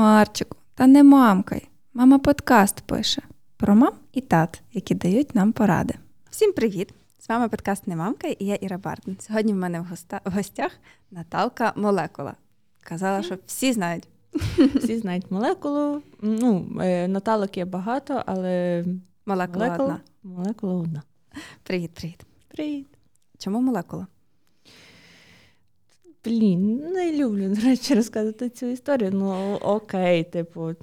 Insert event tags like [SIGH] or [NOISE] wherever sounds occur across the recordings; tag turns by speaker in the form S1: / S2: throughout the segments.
S1: Марчику, та не мамкай. Мама подкаст пише про мам і тат, які дають нам поради.
S2: Всім привіт! З вами подкаст Не мамка і я Іра Барден. Сьогодні в мене в, госта... в гостях Наталка Молекула. Казала, що всі знають.
S3: Всі знають молекулу. Ну, е, Наталок є багато, але
S2: молекула, молекула одна.
S3: Молекула одна.
S2: Привіт, привіт.
S3: Привіт.
S2: Чому молекула?
S3: Блін, не люблю, до речі, розказувати цю історію. Ну, окей, типу,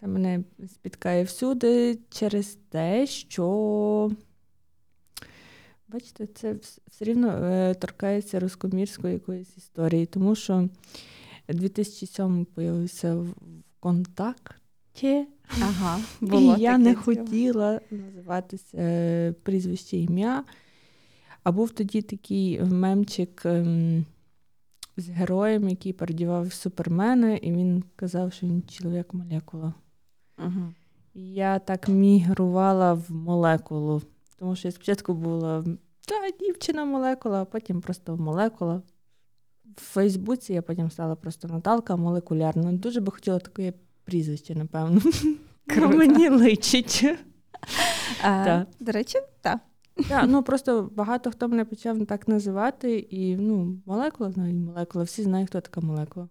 S3: це мене спіткає всюди через те, що. Бачите, це все рівно е, торкається рускомірської якоїсь історії, тому що 2007 появився в контакті,
S2: ага, [LAUGHS]
S3: було і я не цього. хотіла називатися е, прізвище ім'я. А був тоді такий мемчик. Ем, з героєм, який передівав Супермена, і він казав, що він чоловік молекула.
S2: Угу.
S3: І я так мігрувала в молекулу, тому що я спочатку була та дівчина молекула, а потім просто молекула. В Фейсбуці я потім стала просто Наталка молекулярна. Дуже би хотіла таке прізвище, напевно. Мені личить.
S2: До речі, так. [LAUGHS]
S3: Так, ну просто багато хто мене почав так називати, і ну, молекула знаю, молекула, всі знають, хто така молекула.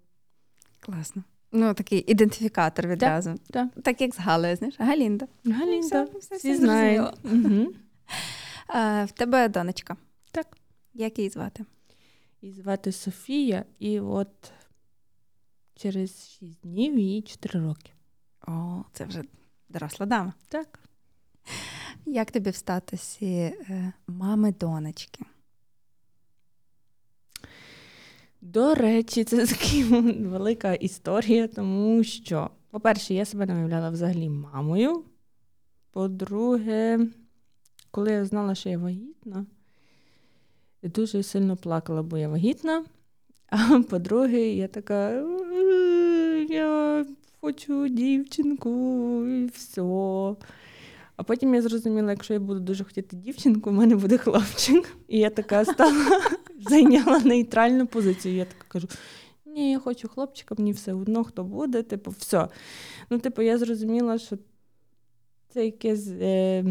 S2: Класно. Ну, такий ідентифікатор відразу.
S3: Да,
S2: да. Так як з Галею, знаєш, Галінда.
S3: Галінда, все, все, всі знають. Угу.
S2: А, [LAUGHS] В тебе донечка.
S3: Так.
S2: Як її звати?
S3: Її звати Софія, і от через 6 днів їй 4 роки.
S2: О, це вже доросла дама.
S3: Так.
S2: Як тобі в статусі е, мами донечки?
S3: До речі, це така велика історія, тому що, по-перше, я себе не уявляла взагалі мамою. По-друге, коли я знала, що я вагітна, я дуже сильно плакала, бо я вагітна. А по-друге, я така, я хочу дівчинку і все. А потім я зрозуміла, якщо я буду дуже хотіти дівчинку, у мене буде хлопчик. І я така стала, [LAUGHS] зайняла нейтральну позицію. Я така кажу: ні, я хочу хлопчика, мені все одно, хто буде, типу, все. Ну, типу, я зрозуміла, що це якесь е,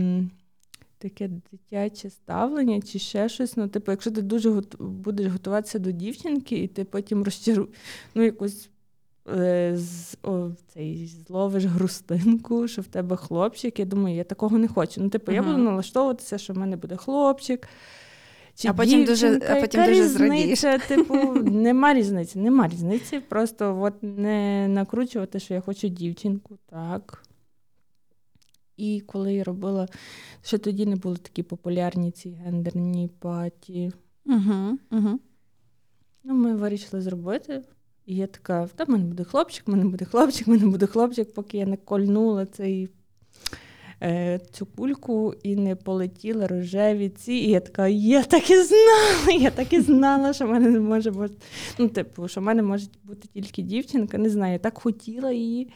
S3: таке дитяче ставлення чи ще щось. Ну, типу, якщо ти дуже будеш готуватися до дівчинки, і ти потім розчару... ну, якось з, о, цей, зловиш грустинку, що в тебе хлопчик. Я думаю, я такого не хочу. Ну, типу, uh-huh. я буду налаштовуватися, що в мене буде хлопчик. Чи
S2: а потім дуже а потім дуже зрадієш.
S3: Типу, нема різниці, нема різниці. Просто от не накручувати, що я хочу дівчинку, так. І коли я робила, ще тоді не були такі популярні ці гендерні паті.
S2: Угу, угу.
S3: Ну, Ми вирішили зробити. І я така, в мене буде хлопчик, в мене буде хлопчик, в мене буде хлопчик, поки я не кольнула цей, е, цю кульку і не полетіла рожеві ці. І я така, я так і знала, я так і знала, що в мене не може бути. Ну, типу, що в мене може бути тільки дівчинка. Не знаю, я так хотіла її,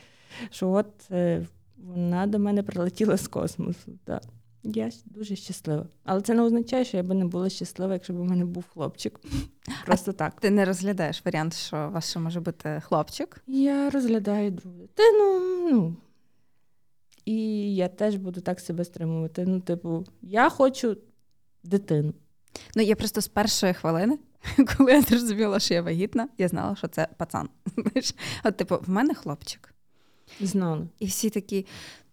S3: що от е, вона до мене прилетіла з космосу. Так. Я дуже щаслива. Але це не означає, що я би не була щаслива, якщо б у мене був хлопчик. [LAUGHS] Просто
S2: а
S3: так.
S2: Ти не розглядаєш варіант, що у вас ще може бути хлопчик?
S3: Я розглядаю другу дитину. Ну, і я теж буду так себе стримувати. Ну, типу, я хочу дитину.
S2: Ну, я просто з першої хвилини, [LAUGHS] коли я зрозуміла, що я вагітна, я знала, що це пацан. [LAUGHS] От, типу, в мене хлопчик.
S3: Знала.
S2: І всі такі,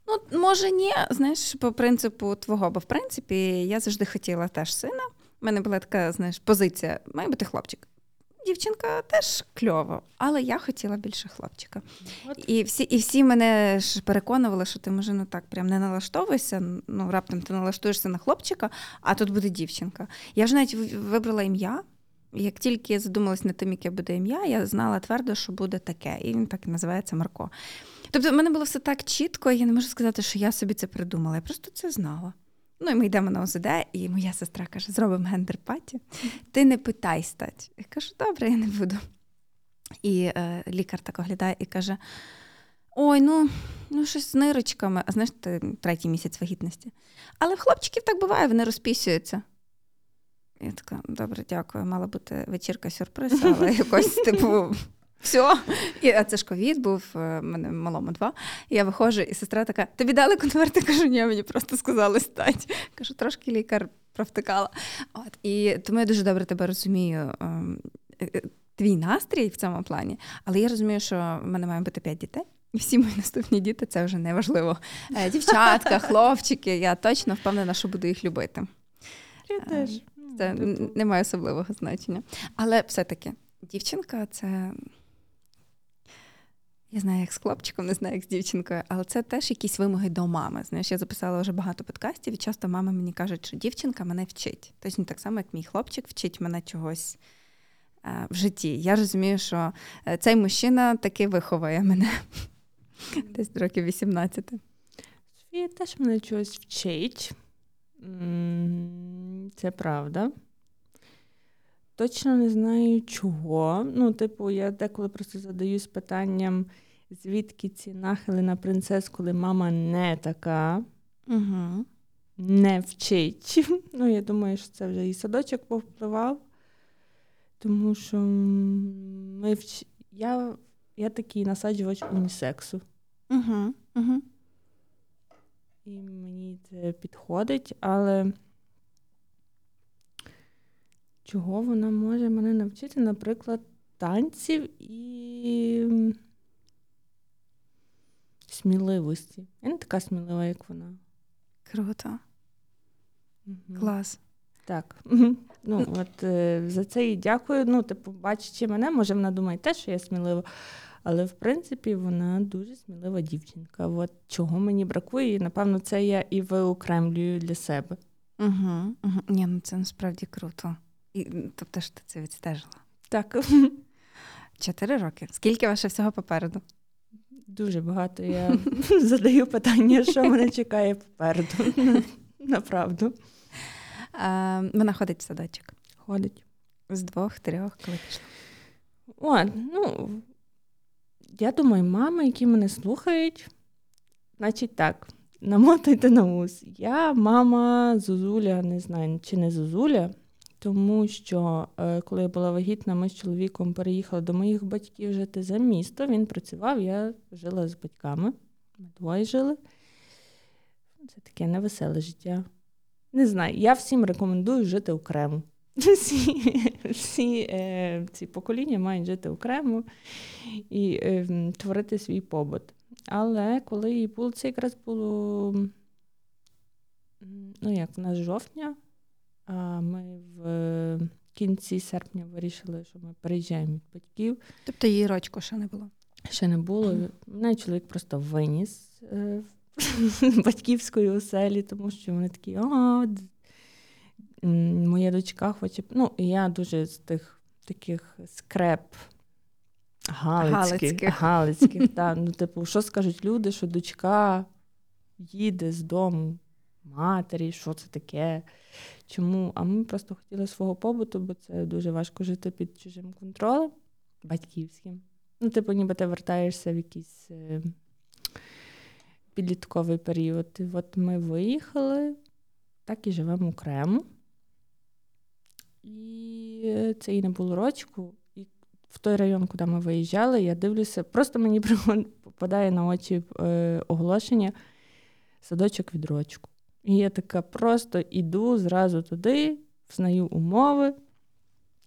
S2: Ну, може, ні, знаєш, по принципу твого, бо в принципі я завжди хотіла теж сина. У мене була така, знаєш, позиція, має бути хлопчик. Дівчинка теж кльово, але я хотіла більше хлопчика. От. І всі і всі мене ж переконували, що ти може ну так прям не налаштовуєшся, ну раптом ти налаштуєшся на хлопчика, а тут буде дівчинка. Я вже навіть вибрала ім'я. Як тільки я задумалась над тим, яке буде ім'я, я знала твердо, що буде таке. І він так і називається Марко. Тобто, в мене було все так чітко, я не можу сказати, що я собі це придумала. Я просто це знала. Ну і ми йдемо на ОЗД, і моя сестра каже: зробимо гендер-паті. Ти не питай стать. Я кажу, добре, я не буду. І е, лікар так оглядає і каже: Ой, ну ну щось з нирочками, а знаєш, ти третій місяць вагітності. Але в хлопчиків так буває, вони розпісюються. Я така, добре, дякую. Мала бути вечірка сюрприз, але [LAUGHS] якось, типу, Все. І а це ж ковід був, в мене малому два. І я виходжу, і сестра така: тобі дали конверти? Кажу, ні, мені просто сказали стать. Кажу, трошки лікар провтикала. От і тому я дуже добре тебе розумію. Ем, е, е, твій настрій в цьому плані, але я розумію, що в мене має бути п'ять дітей. І всі мої наступні діти це вже не важливо. Е, дівчатка, [LAUGHS] хлопчики, я точно впевнена, що буду їх любити.
S3: Я теж.
S2: Це типу. не має особливого значення. Але все-таки дівчинка це. Я знаю, як з хлопчиком, не знаю, як з дівчинкою, але це теж якісь вимоги до мами. Знаєш, я записала вже багато подкастів, і часто мама мені кажуть, що дівчинка мене вчить. Точно так само, як мій хлопчик вчить мене чогось е, в житті. Я розумію, що е, цей мужчина таки виховує мене десь до років 18.
S3: Софія теж мене чогось вчить. Це правда. Точно не знаю чого. Ну, типу, я деколи просто задаюсь питанням, звідки ці нахили на принцес, коли мама не така,
S2: Угу.
S3: не вчить. [LAUGHS] Ну, я думаю, що це вже і садочок повпливав, тому що ми вч... я я такий насаджувач унісексу.
S2: Угу. Угу.
S3: І мені це підходить, але чого вона може мене навчити, наприклад, танців і сміливості. Я не така смілива, як вона.
S2: Круто.
S3: Угу.
S2: Клас.
S3: Так. Ну, от е, За це їй дякую. Ну, типу, бачачи мене, може, вона думає те, що я смілива. Але в принципі вона дуже смілива дівчинка. От чого мені бракує, і напевно, це я і виокремлюю для себе.
S2: Угу, угу. Ні, ну це насправді круто. І, Тобто ж ти це відстежила?
S3: Так.
S2: Чотири роки. Скільки ваше всього попереду?
S3: Дуже багато. Я [LAUGHS] задаю питання, що мене чекає попереду. [LAUGHS] Направду.
S2: А, Вона ходить в садочок.
S3: Ходить.
S2: З двох-трьох, коли пішла.
S3: О, ну, я думаю, мами, які мене слухають, значить так, намотайте на ус. Я мама Зозуля, не знаю, чи не Зозуля, тому що е, коли я була вагітна, ми з чоловіком переїхали до моїх батьків жити за місто. Він працював, я жила з батьками. Ми двоє жили. Це таке невеселе життя. Не знаю, я всім рекомендую жити окремо. [LAUGHS] Всі всі е, ці покоління мають жити окремо і е, творити свій побут. Але коли їй було, це якраз було ну як в нас жовтня, ми в кінці серпня вирішили, що ми переїжджаємо від батьків.
S2: Тобто її рочку ще не було?
S3: Ще не було. Мене чоловік просто виніс е, батьківської оселі, тому що вони такі, а, моя дочка хоче. Ну, і я дуже з тих таких скреп галицьких.
S2: Галицьких.
S3: Галицьких [LAUGHS] та, ну, типу, що скажуть люди, що дочка їде з дому матері, що це таке? Чому? А ми просто хотіли свого побуту, бо це дуже важко жити під чужим контролем батьківським. Ну, типу, ніби ти вертаєшся в якийсь е, підлітковий період. І от ми виїхали, так і живемо окремо. І це і не було рочку. І в той район, куди ми виїжджали, я дивлюся, просто мені [LAUGHS] попадає на очі е, оголошення садочок від рочку. І я така просто іду зразу туди, взнаю умови.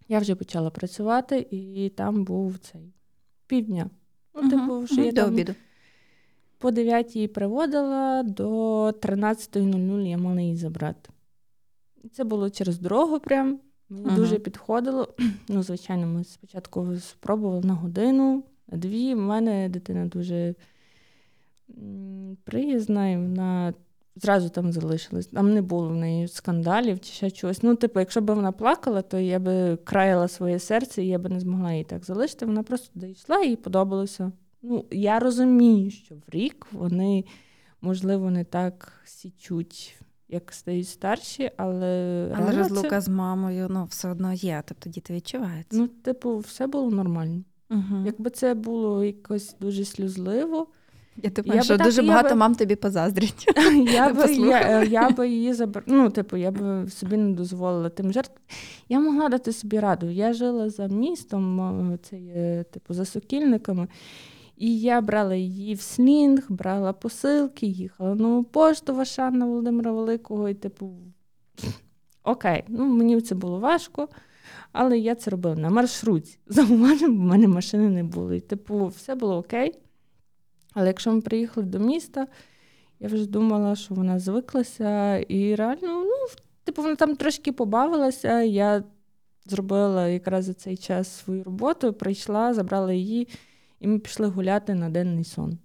S3: Я вже почала працювати, і там був цей півдня. Ну,
S2: угу,
S3: типу, що
S2: угу,
S3: я
S2: до
S3: там
S2: обіду.
S3: По 9 її приводила, до 13.00 я мала її забрати. Це було через дорогу прям. Мені ага. дуже підходило. [CLEARS THROAT] Ну, звичайно, ми спочатку спробували на годину, на дві. У мене дитина дуже приязна, і вона зразу там залишилась. Там не було в неї скандалів чи ще чогось. Ну, типу, якщо б вона плакала, то я би краяла своє серце, і я би не змогла її так залишити. Вона просто туди йшла і їй подобалося. Ну, я розумію, що в рік вони, можливо, не так січуть як стають старші, але
S2: Але розлука
S3: це...
S2: з мамою ну, все одно є, тобто діти відчуваються.
S3: Ну, типу, все було нормально.
S2: Угу.
S3: Якби це було якось дуже сльозливо,
S2: Я думаю, я що так, дуже багато би... мам тобі позаздрять. [LAUGHS]
S3: Я би я, я би її забр... Ну, типу, я б собі не дозволила тим жертв. Я могла дати собі раду. Я жила за містом, це є, типу, за сокільниками. І я брала її в слінг, брала посилки, їхала на пошту Вашана Володимира Великого, і, типу, окей, ну мені це було важко, але я це робила на маршруті. [LAUGHS] Зауважу, бо в мене машини не було. І, типу, все було окей. Але якщо ми приїхали до міста, я вже думала, що вона звиклася, і реально, ну, типу, вона там трошки побавилася. Я зробила якраз за цей час свою роботу, прийшла, забрала її, і ми пішли гуляти на денний сон.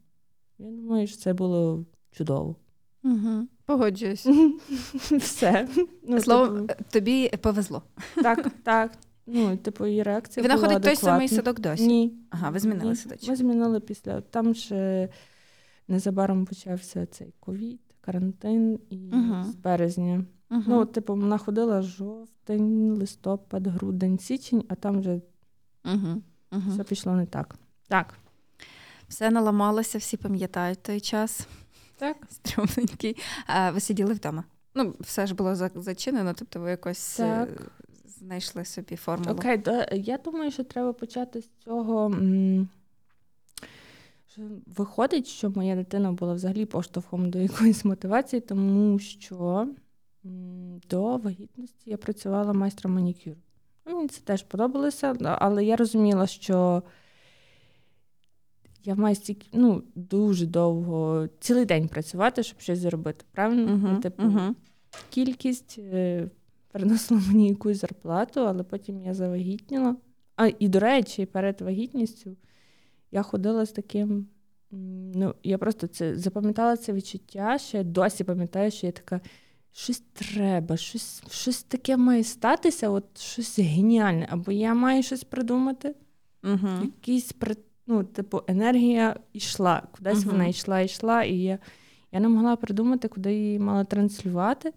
S3: Я думаю, що це було чудово.
S2: Угу. Погоджуюсь. [LAUGHS]
S3: Все.
S2: Ну, Слово, типу... тобі повезло.
S3: Так, так. Ну, типу, її реакція.
S2: Вона
S3: була
S2: ходить той самий садок досі?
S3: Ні.
S2: Ага, ви змінили садочок?
S3: Ми змінили після. Там ще незабаром почався цей ковід, карантин і угу. з березня. Угу. Ну, типу, вона ходила жовтень, листопад, грудень, січень, а там вже угу. все пішло не так. Так.
S2: Все наламалося, всі пам'ятають той час.
S3: Так. [LAUGHS]
S2: Стрьомненький. А ви сиділи вдома? Ну, все ж було зачинено, тобто ви якось е, так. Знайшли собі формулу.
S3: Окей, то я думаю, що треба почати з цього. Що Виходить, що моя дитина була взагалі поштовхом до якоїсь мотивації, тому що до вагітності я працювала майстром манікюру. Мені це теж подобалося, але я розуміла, що я маю стільки ну, дуже довго, цілий день працювати, щоб щось заробити. Правильно? Uh-huh, типу, uh-huh. Кількість приносила мені якусь зарплату, але потім я завагітніла. А, і, до речі, перед вагітністю я ходила з таким. Ну, я просто це запам'ятала це відчуття, що я досі пам'ятаю, що я така. Щось треба, щось щось таке має статися, от щось геніальне. Або я маю щось придумати, uh якийсь ну, типу, енергія йшла, кудись uh-huh. вона йшла, йшла, і я я не могла придумати, куди її мала транслювати.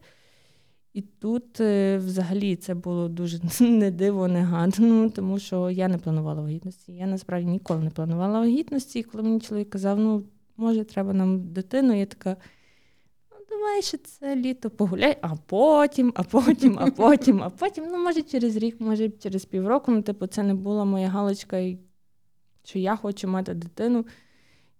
S3: І тут е, взагалі це було дуже [LAUGHS] не диво, не гадно, тому що я не планувала вагітності. Я насправді ніколи не планувала вагітності. І коли мені чоловік казав, ну, може, треба нам дитину, я така. «Ну, Давай ще це літо погуляй, а потім, а потім, а [LAUGHS] потім, а потім. Ну, може, через рік, може, через півроку. Ну, типу, це не була моя галочка, що я хочу мати дитину.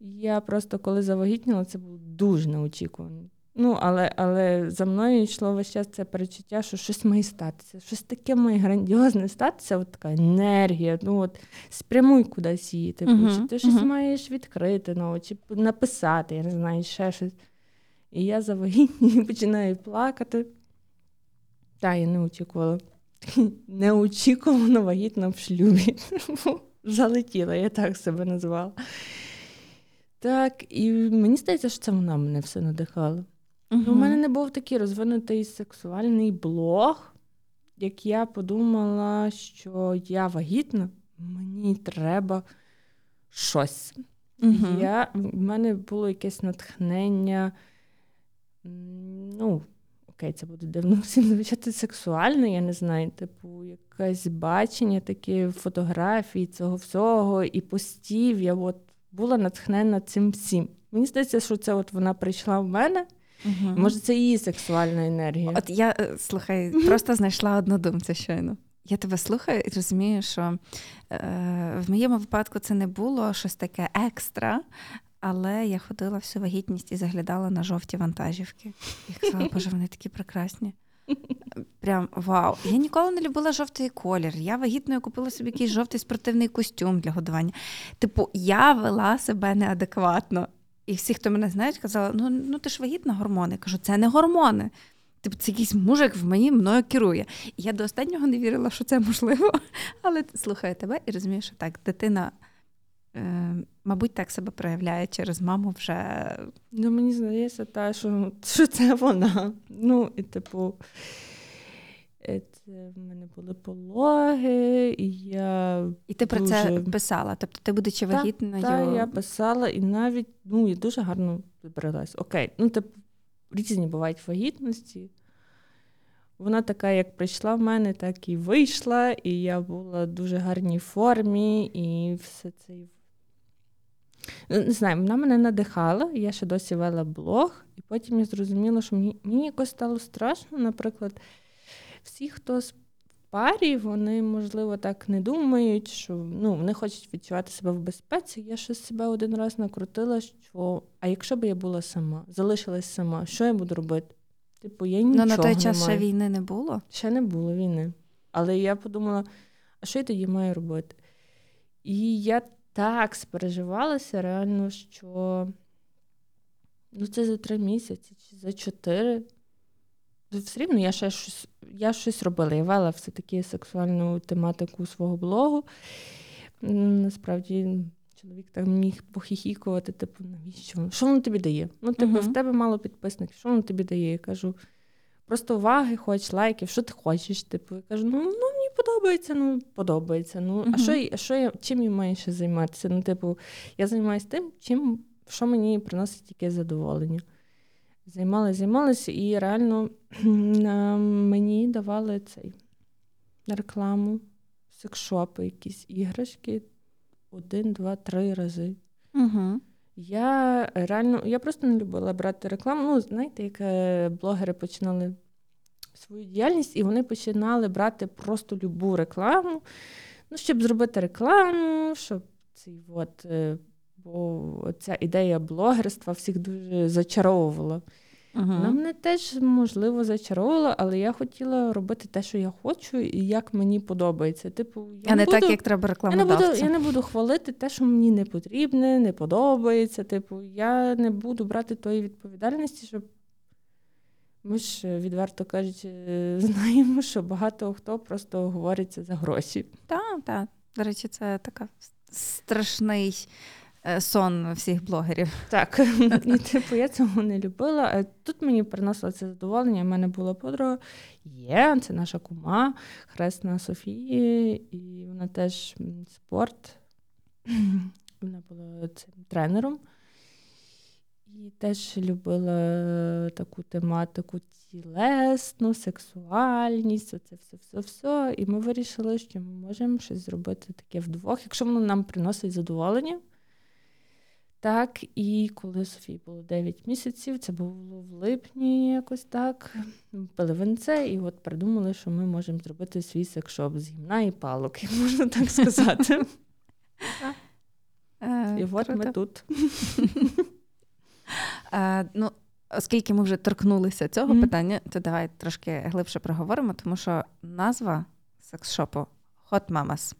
S3: Я просто коли завагітніла, це було дуже неочікувано. Ну, але але за мною йшло весь час це перечуття, що щось має статися, щось таке має грандіозне статися, от така енергія. ну от Спрямуй кудись її. Типу, uh-huh, чи ти uh-huh. щось маєш відкрити, ну, чи написати, я не знаю, ще щось. І я завагітнію [LAUGHS] починаю плакати. Та, я не очікувала. [LAUGHS] Неочікувано вагітна в шлюбі [LAUGHS] залетіла, я так себе назвала. Так, і мені здається, що це вона мене все надихала. Угу. У мене не був такий розвинутий сексуальний блог, як я подумала, що я вагітна, мені треба щось. Угу. Я, В мене було якесь натхнення. ну, окей, це буде дивно всім звучати сексуально, я не знаю, типу, якесь бачення, такі фотографії цього всього і постів. Я от була натхнена цим всім. Мені здається, що це от вона прийшла в мене. Угу. Може, це її сексуальна енергія.
S2: От я е, слухай, просто знайшла однодумця щойно. Я тебе слухаю і розумію, що е, в моєму випадку це не було щось таке екстра, але я ходила всю вагітність і заглядала на жовті вантажівки. І казала, [LAUGHS] боже, вони такі прекрасні. Прям вау. Я ніколи не любила жовтий колір. Я вагітною купила собі якийсь жовтий спортивний костюм для годування. Типу, я вела себе неадекватно. І всі, хто мене знають, казали, ну ну ти ж вагітна гормони. Я кажу, це не гормони. Типу, це якийсь мужик в мені мною керує. І я до останнього не вірила, що це можливо. [LAUGHS] Але слухаю тебе і розумію, що так, дитина Е, мабуть, так себе проявляє через маму вже.
S3: Ну, Мені здається, та, що що це вона. Ну, і типу, це в мене були пологи, і я.
S2: І ти
S3: дуже...
S2: про це писала? Тобто ти будучи вагітною?
S3: Так, та, я писала і навіть ну, я дуже гарно збереглась. Окей, ну типу, різні бувають вагітності. Вона така, як прийшла в мене, так і вийшла, і я була в дуже гарній формі, і все це Ну, не знаю, вона мене надихала, я ще досі вела блог, і потім я зрозуміла, що мені, мені якось стало страшно. Наприклад, всі, хто в парі, вони, можливо, так не думають, що ну, вони хочуть відчувати себе в безпеці. Я щось себе один раз накрутила, що а якщо б я була сама, залишилась сама, що я буду робити? Типу, я нічого
S2: Ну на той час
S3: не
S2: ще війни не було.
S3: Ще не було війни. Але я подумала, а що я тоді маю робити? І я так спереживалася, реально, що ну, це за три місяці чи за чотири. Все рівно я ще щось, я щось робила. Я вела все-таки сексуальну тематику свого блогу. Насправді, чоловік так міг похихікувати, типу, навіщо? Що воно тобі дає? Ну, типу,
S2: Мгм.
S3: в тебе мало підписників, що воно тобі дає? Я кажу, просто уваги, хоч лайків, що ти хочеш? Типу, я кажу, ну, ну мені подобається, ну подобається. Ну,
S2: Мгм.
S3: а що, я- що я чим я маю ще займатися? Ну, типу, я займаюся тим, чим, що мені приносить тільки задоволення. Займалася, займалася, і реально [CLEARS THROAT] мені давали цей рекламу, секшопи, якісь іграшки один, два, три рази.
S2: Угу.
S3: Я реально, я просто не любила брати рекламу. Ну, знаєте, як е, блогери починали свою діяльність, і вони починали брати просто любу рекламу, ну, щоб зробити рекламу, щоб цей от, е, бо ця ідея блогерства всіх дуже зачаровувала. Вона мене теж, можливо, зачаровувала, але я хотіла робити те, що я хочу, і як мені подобається. Типу, я
S2: А не
S3: буду...
S2: так, як треба
S3: Я не, буду, я не буду хвалити те, що мені не потрібне, не подобається. Типу, я не буду брати тої відповідальності, щоб ми ж е, відверто кажучи, е, знаємо, що багато хто просто говориться за гроші.
S2: Так, так. До речі, це така страшний сон всіх блогерів.
S3: Так, і типу я цього не любила. А Тут мені приносило це задоволення. У мене була подруга є, це наша кума, хресна Софії, і вона теж спорт. [CLEARS THROAT] Вона була цим тренером. І теж любила таку тематику тілесну, сексуальність, оце все, все, все. І ми вирішили, що ми можемо щось зробити таке вдвох, якщо воно нам приносить задоволення. Так, і коли Софії було 9 місяців, це було в липні, якось так. Пили винце, і от придумали, що ми можемо зробити свій секшоп з гімна і палок, можна так сказати. [LAUGHS]
S2: Е,
S3: І от ми тут. [LAUGHS]
S2: Е, ну, оскільки ми вже торкнулися цього питання, то давай трошки глибше проговоримо, тому що назва секс-шопу Hot Mamas.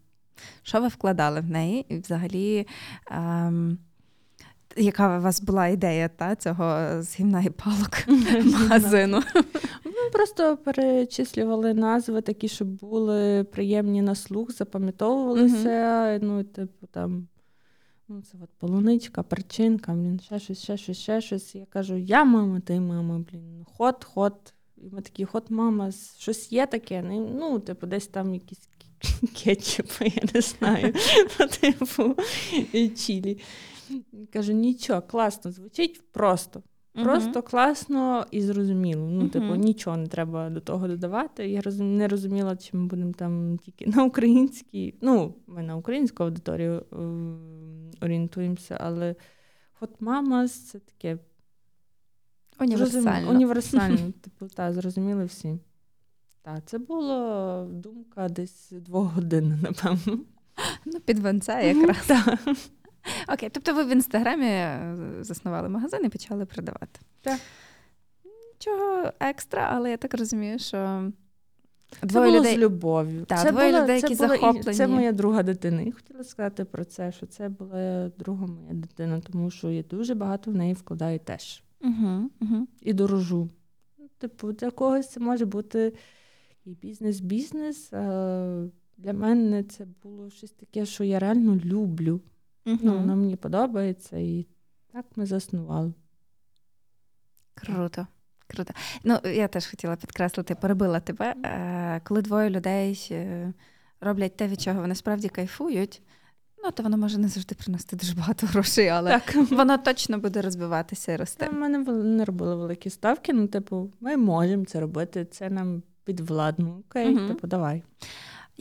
S2: Що ви вкладали в неї? І взагалі, ем, яка у вас була ідея та, цього з гімна і палок [LAUGHS] магазину?
S3: Ми просто перечислювали назви такі, щоб були приємні на слух, запам'ятовувалися. Ну, типу, там, ну, це от полуничка, перчинка, блін, ще щось, ще щось, ще щось. Я кажу, я мама, ти мама, блін, хот, хот. І ми такі, хот, мама, щось є таке. Ну, Ну, типу, десь там якісь [LAUGHS] кетчупи, я не знаю. [LAUGHS] Ну, Типу, чілі. [LAUGHS] Кажу, нічого, класно звучить просто. Просто класно і зрозуміло. Ну,
S2: Мгм.
S3: типу, нічого не треба до того додавати. Я розум... не розуміла, чи ми будемо там тільки на українській. Ну, ми на українську аудиторію е, орієнтуємося, але Hot Mamas це таке
S2: Універсально.
S3: універсально. [LAUGHS] Типу, та, зрозуміли всі. Так, це була думка десь двох годин, напевно.
S2: Ну, під венце якраз.
S3: Так. [LAUGHS]
S2: Окей, тобто ви в інстаграмі е, заснували магазин і почали продавати.
S3: Так.
S2: Нічого екстра, але я так розумію, що
S3: Це
S2: двоє
S3: було
S2: людей.
S3: з любов'ю.
S2: Так,
S3: це
S2: двоє
S3: була,
S2: людей,
S3: це
S2: які
S3: була і-
S2: захоплені.
S3: Це моя друга дитина. І хотіла сказати про це, що це була друга моя дитина, тому що я дуже багато в неї вкладаю теж.
S2: Угу, угу.
S3: І дорожу. Ну, Типу, для когось це може бути і бізнес-бізнес. А для мене це було щось таке, що я реально люблю. Ну, воно мені подобається, і так ми заснували.
S2: Круто. Круто. Ну, я теж хотіла підкреслити, перебила тебе. Е, коли двоє людей е, роблять те, від чого вони справді кайфують, ну, то воно може не завжди приносити дуже багато грошей, але
S3: Так. [LAUGHS]
S2: воно точно буде розвиватися і рости.
S3: Мене не робили великі ставки. Ну, типу, ми можемо це робити, це нам підвладно. Окей,
S2: Мгм.
S3: типу, давай.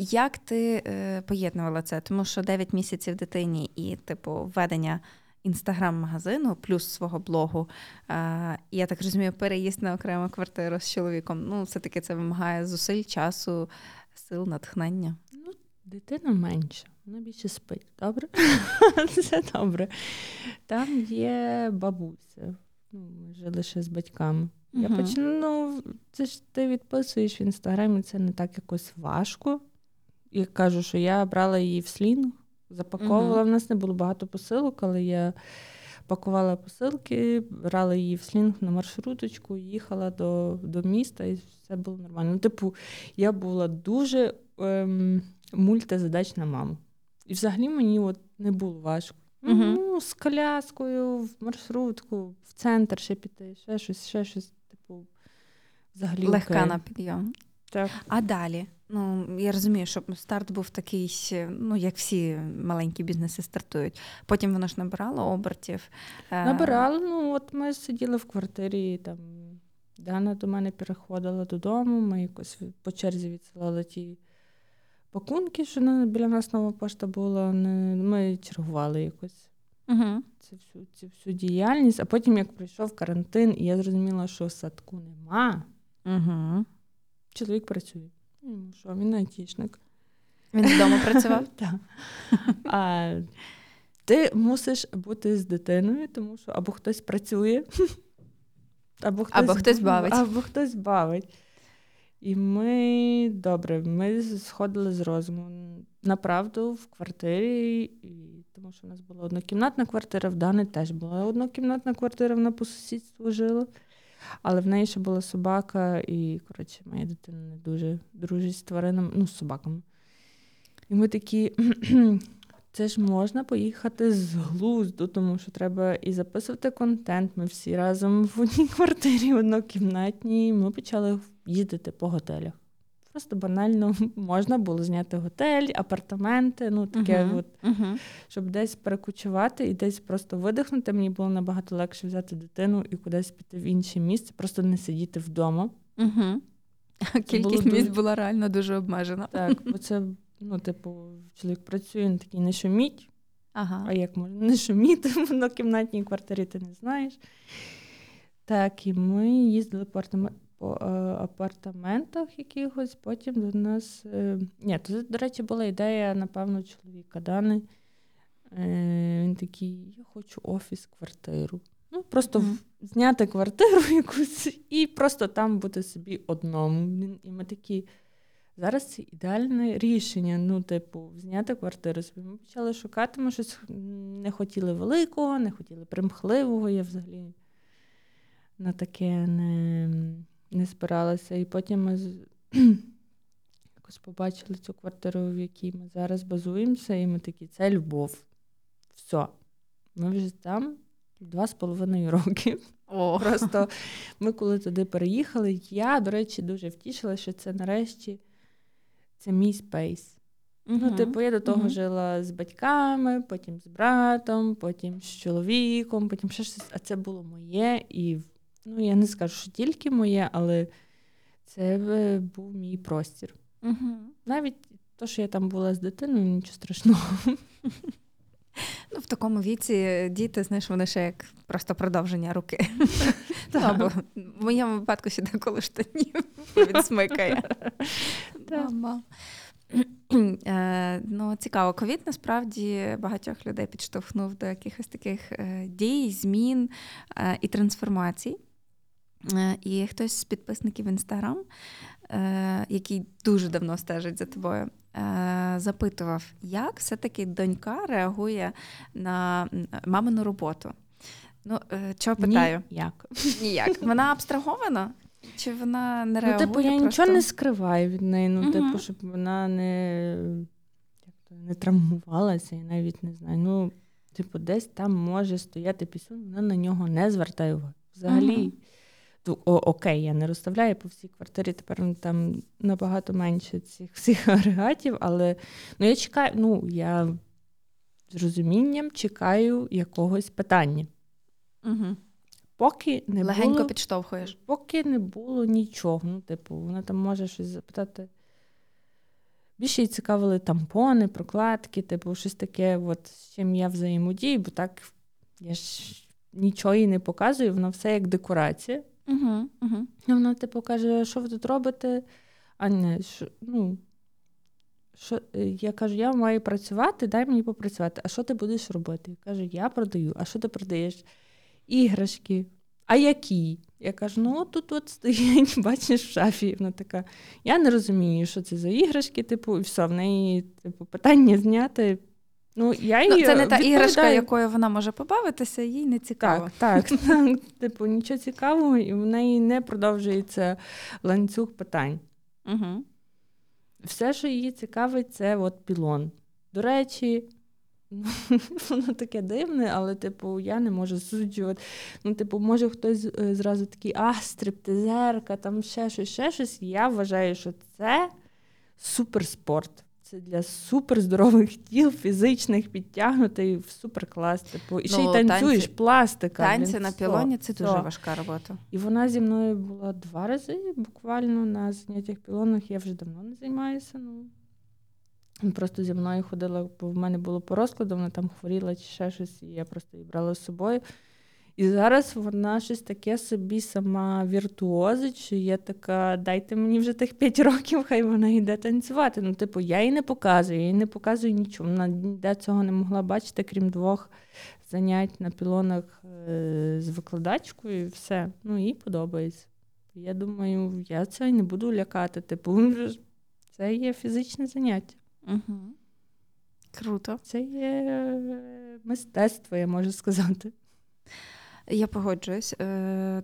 S2: Як ти е, поєднувала це? Тому що 9 місяців дитині і, типу, введення інстаграм-магазину, плюс свого блогу. Е, я так розумію, переїзд на окрему квартиру з чоловіком. Ну, все-таки це вимагає зусиль, часу, сил, натхнення.
S3: Ну, дитина менша, вона більше спить. Добре? [LAUGHS] Це добре. Там є бабуся. Ну, Ми жили ще з батьками. Я почну, ну, це ж ти відписуєш в інстаграмі, це не так якось важко. І кажу, що я брала її в слінг, запаковувала. У uh-huh. нас не було багато посилок, але я пакувала посилки, брала її в слінг на маршруточку, їхала до до міста, і все було нормально. Ну, Типу, я була дуже ем, мультизадачна мама. І взагалі мені от не було важко. Uh-huh. Ну, З коляскою, в маршрутку, в центр ще піти, ще щось, ще щось, типу, взагалі.
S2: Легка
S3: окей.
S2: на підйом.
S3: Так.
S2: А далі? Ну, я розумію, що старт був такий, ну, як всі маленькі бізнеси стартують. Потім воно ж набирало обертів.
S3: Е, набирало, ну от ми сиділи в квартирі, там Дана до мене переходила додому, ми якось по черзі відсилали ті пакунки, що біля нас нова пошта була. Ми чергували якось
S2: угу.
S3: цю всю, цю всю діяльність, а потім, як прийшов карантин, і я зрозуміла, що садку нема.
S2: Угу.
S3: Чоловік працює. Ну, що, він айтішник.
S2: Він вдома працював? [LAUGHS]
S3: Так. А ти мусиш бути з дитиною, тому що або хтось працює, [LAUGHS] або хтось,
S2: або хтось бавить.
S3: Або хтось бавить. І ми добре, ми сходили з розуму. Направду в квартирі, і, тому що в нас була однокімнатна квартира, в Дани теж була однокімнатна квартира, вона по сусідству жила. Але в неї ще була собака, і, коротше, моя дитина не дуже дружить з тваринами, ну, з собаками. І ми такі. [CLEARS THROAT] Це ж можна поїхати з глузду, тому що треба і записувати контент. Ми всі разом в одній квартирі, однокімнатній. Ми почали їздити по готелях. Просто банально [LAUGHS] можна було зняти готель, апартаменти, ну таке, uh-huh. от,
S2: uh-huh.
S3: щоб десь перекочувати і десь просто видихнути. Мені було набагато легше взяти дитину і кудись піти в інше місце, просто не сидіти вдома.
S2: Uh-huh. Кількість місць дуже... була реально дуже обмежена.
S3: Так, бо це, ну, типу, чоловік працює, він такий не шуміть.
S2: Ага.
S3: А як можна не шуміти [LAUGHS] в однокімнатній квартирі, ти не знаєш. Так, і ми їздили по по е, апартаментах якихось, потім до нас. Е, ні, то, до речі, була ідея, напевно, чоловіка Дани. Е, він такий: я хочу офіс, квартиру. Ну, Просто mm-hmm. зняти квартиру [LAUGHS] якусь і просто там бути собі одному. І ми такі. Зараз це ідеальне рішення. Ну, типу, зняти квартиру собі. Ми почали шукати, ми щось не хотіли великого, не хотіли примхливого. Я взагалі на таке не не збиралася. І потім ми [CLEARS THROAT] якось побачили цю квартиру, в якій ми зараз базуємося, і ми такі, це любов. Все. Ми вже там два з половиною роки.
S2: О. [LAUGHS]
S3: Просто ми, коли туди переїхали, я, до речі, дуже втішила, що це нарешті це мій space. Uh-huh. Ну, типу, я до того uh-huh. жила з батьками, потім з братом, потім з чоловіком, потім ще щось. А це було моє, і Ну, я не скажу, що тільки моє, але це е, був мій простір.
S2: Угу.
S3: Навіть то, що я там була з дитиною, нічого страшного. [LAUGHS]
S2: Ну, В такому віці діти, знаєш, вони ще як просто продовження руки. [LAUGHS] Або в моєму випадку ще деколи штанів [LAUGHS] відсмикає. Мама. [CLEARS THROAT] Е, ну, Цікаво, ковід насправді багатьох людей підштовхнув до якихось таких е, дій, змін і трансформацій. Е, і хтось з підписників інстаграм, е, який дуже давно стежить за тобою, е, запитував, як все-таки донька реагує на мамину роботу. Ну, чого питаю?
S3: Ніяк.
S2: Ніяк. Вона абстрагована? Чи вона не реагує?
S3: Ну, типу, я
S2: просто?
S3: нічого не скриваю від неї. Ну, uh типу, щоб вона не як не травмувалася, я навіть не знаю. Ну, типу, десь там може стояти пісюн, вона на нього не звертає уваги. Взагалі. uh о, окей, я не розставляю по всій квартирі, тепер там набагато менше цих всіх [LAUGHS] агрегатів, але ну, я чекаю, ну, я з розумінням чекаю якогось питання.
S2: Угу.
S3: Поки не
S2: Легенько
S3: було,
S2: підштовхуєш.
S3: Поки не було нічого. Ну, типу, вона там може щось запитати. Більше її цікавили тампони, прокладки, типу, щось таке, от, з чим я взаємодію, бо так я ж нічого їй не показую, воно все як декорація.
S2: Угу, угу.
S3: Вона типу каже, що ви тут робите? А не, що, ну, що, я кажу, я маю працювати, дай мені попрацювати. А що ти будеш робити? Каже, я продаю. А що ти продаєш? Іграшки. А які? Я кажу, ну тут от стоїть, [LAUGHS] бачиш в шафі. Вона така. Я не розумію, що це за іграшки, типу, і все, в неї типу, питання зняти. Ну, я її
S2: ну, Це не та іграшка, якою вона може побавитися, їй не цікаво.
S3: Так, так, [LAUGHS] так. Типу, нічого цікавого, і в неї не продовжується ланцюг питань.
S2: Угу.
S3: Все, що її цікавить, це от пілон. До речі, [LAUGHS] воно таке дивне, але, типу, я не можу суджувати. Ну, типу, може хтось е, зразу такий, а, стриптизерка, там ще щось, ще щось. Я вважаю, що це суперспорт. Це для суперздорових тіл, фізичних, підтягнутий, в суперклас. Типу, і ще й
S2: Ну,
S3: танцюєш,
S2: танці-
S3: пластика.
S2: Танці
S3: блін,
S2: на пілоні це дуже
S3: все.
S2: важка робота.
S3: І вона зі мною була два рази буквально на заняттях пілонах. Я вже давно не займаюся. Ну. Просто зі мною ходила, бо в мене було по розкладу, вона там хворіла чи ще щось, і я просто її брала з собою. І зараз вона щось таке собі сама віртуозить, що я така, дайте мені вже тих 5 років, хай вона йде танцювати. Ну, типу, я їй не показую, я їй не показую нічого. Вона ніде цього не могла бачити, крім двох занять на пілонах е, з викладачкою, і все. Ну, їй подобається. Я думаю, я це не буду лякати. Типу, це є фізичне заняття.
S2: Угу. Круто.
S3: Це є е, мистецтво, я можу сказати.
S2: Я погоджуюсь. Е,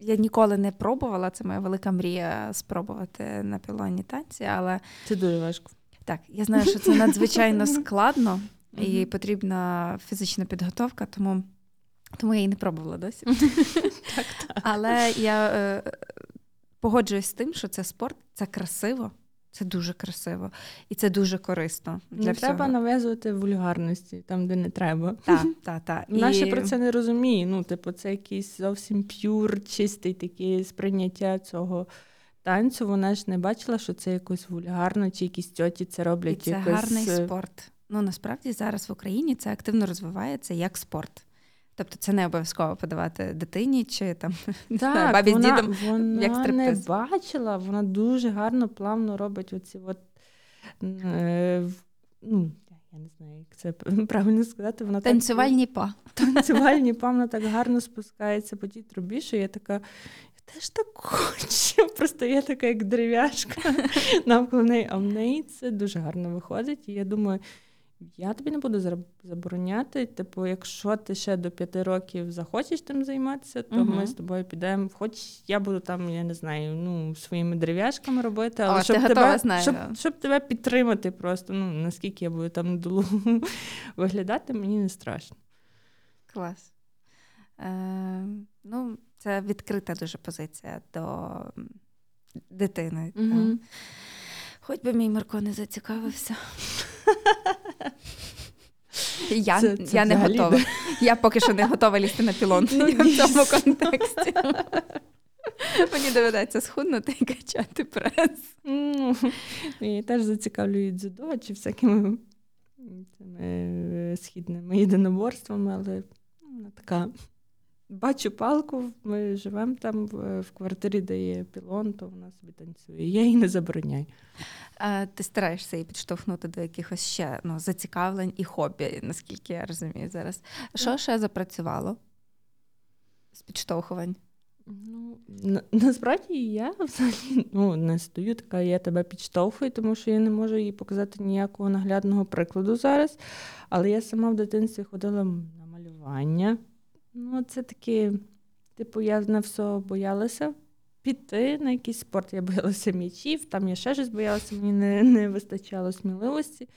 S2: Я ніколи не пробувала, це моя велика мрія спробувати на пілоні танці, але
S3: Це дуже важко.
S2: так, я знаю, що це надзвичайно [LAUGHS] складно і потрібна фізична підготовка, тому, тому я її не пробувала досі.
S3: Так, [LAUGHS] так.
S2: Але я е, погоджуюсь з тим, що це спорт, це красиво, це дуже красиво і це дуже корисно для
S3: Не
S2: всього.
S3: треба нав'язувати вульгарності там, де не треба.
S2: Та, [LAUGHS] та, та.
S3: Ще
S2: І-
S3: про це не розуміє. Ну, типу, це якийсь зовсім п'юр, чистий такий сприйняття цього танцю. Вона ж не бачила, що це якось вульгарно, чи якісь тьоті це
S2: І
S3: роблять.
S2: це
S3: якось...
S2: гарний
S3: е,
S2: спорт. Ну насправді зараз в Україні це активно розвивається як спорт. Тобто це не обов'язково подавати дитині чи там [LAUGHS]
S3: Так,
S2: бабі
S3: вона,
S2: з дідом.
S3: вона
S2: як
S3: не бачила, вона дуже гарно, плавно робить оці от, е, ну, я не знаю, як це [LAUGHS] правильно сказати. Вона так-
S2: Танцювальні па.
S3: танцювальні пам'ятна так гарно спускається по тій трубі, що я така. Я теж так хочу. [LAUGHS] Просто я така, як дерев'яшка навколо неї, а в неї це дуже гарно виходить. І я думаю, я тобі не буду забороняти. Типу, якщо ти ще до п'яти років захочеш тим займатися, то
S2: Мгм.
S3: ми з тобою підемо. Хоч я буду там, я не знаю, ну, своїми дерев'яшками робити, але
S2: О, ти
S3: щоб,
S2: готова,
S3: тебе,
S2: знаю.
S3: щоб, щоб тебе підтримати просто. Ну, наскільки я буду там долу [LAUGHS] виглядати, мені не страшно.
S2: Клас. Е, ну, це відкрита дуже позиція до дитини.
S3: Мгм.
S2: Хоч би мій Марко не зацікавився. [LAUGHS] Я,
S3: Це- це
S2: я не готова. Не. Я поки що не готова лізти на пілон
S3: Ну, [LAUGHS]
S2: в цьому контексті. Мені доведеться схуднути і качати прес.
S3: Ну, я теж зацікавлюю дзюдо чи всякими цими е, східними єдиноборствами, але ну, вона така. Бачу палку, ми живемо там в, квартирі, де є пілон, то вона собі танцює. Я її не забороняю.
S2: А ти стараєшся її підштовхнути до якихось ще ну, зацікавлень і хобі, наскільки я розумію зараз. Що ще запрацювало з підштовхувань?
S3: Ну, на, насправді я взагалі ну, не стою така, я тебе підштовхую, тому що я не можу їй показати ніякого наглядного прикладу зараз. Але я сама в дитинстві ходила на малювання. Ну, це такі, типу, я на все боялася піти на якийсь спорт. Я боялася м'ячів, там я ще щось боялася, мені не, не вистачало сміливості.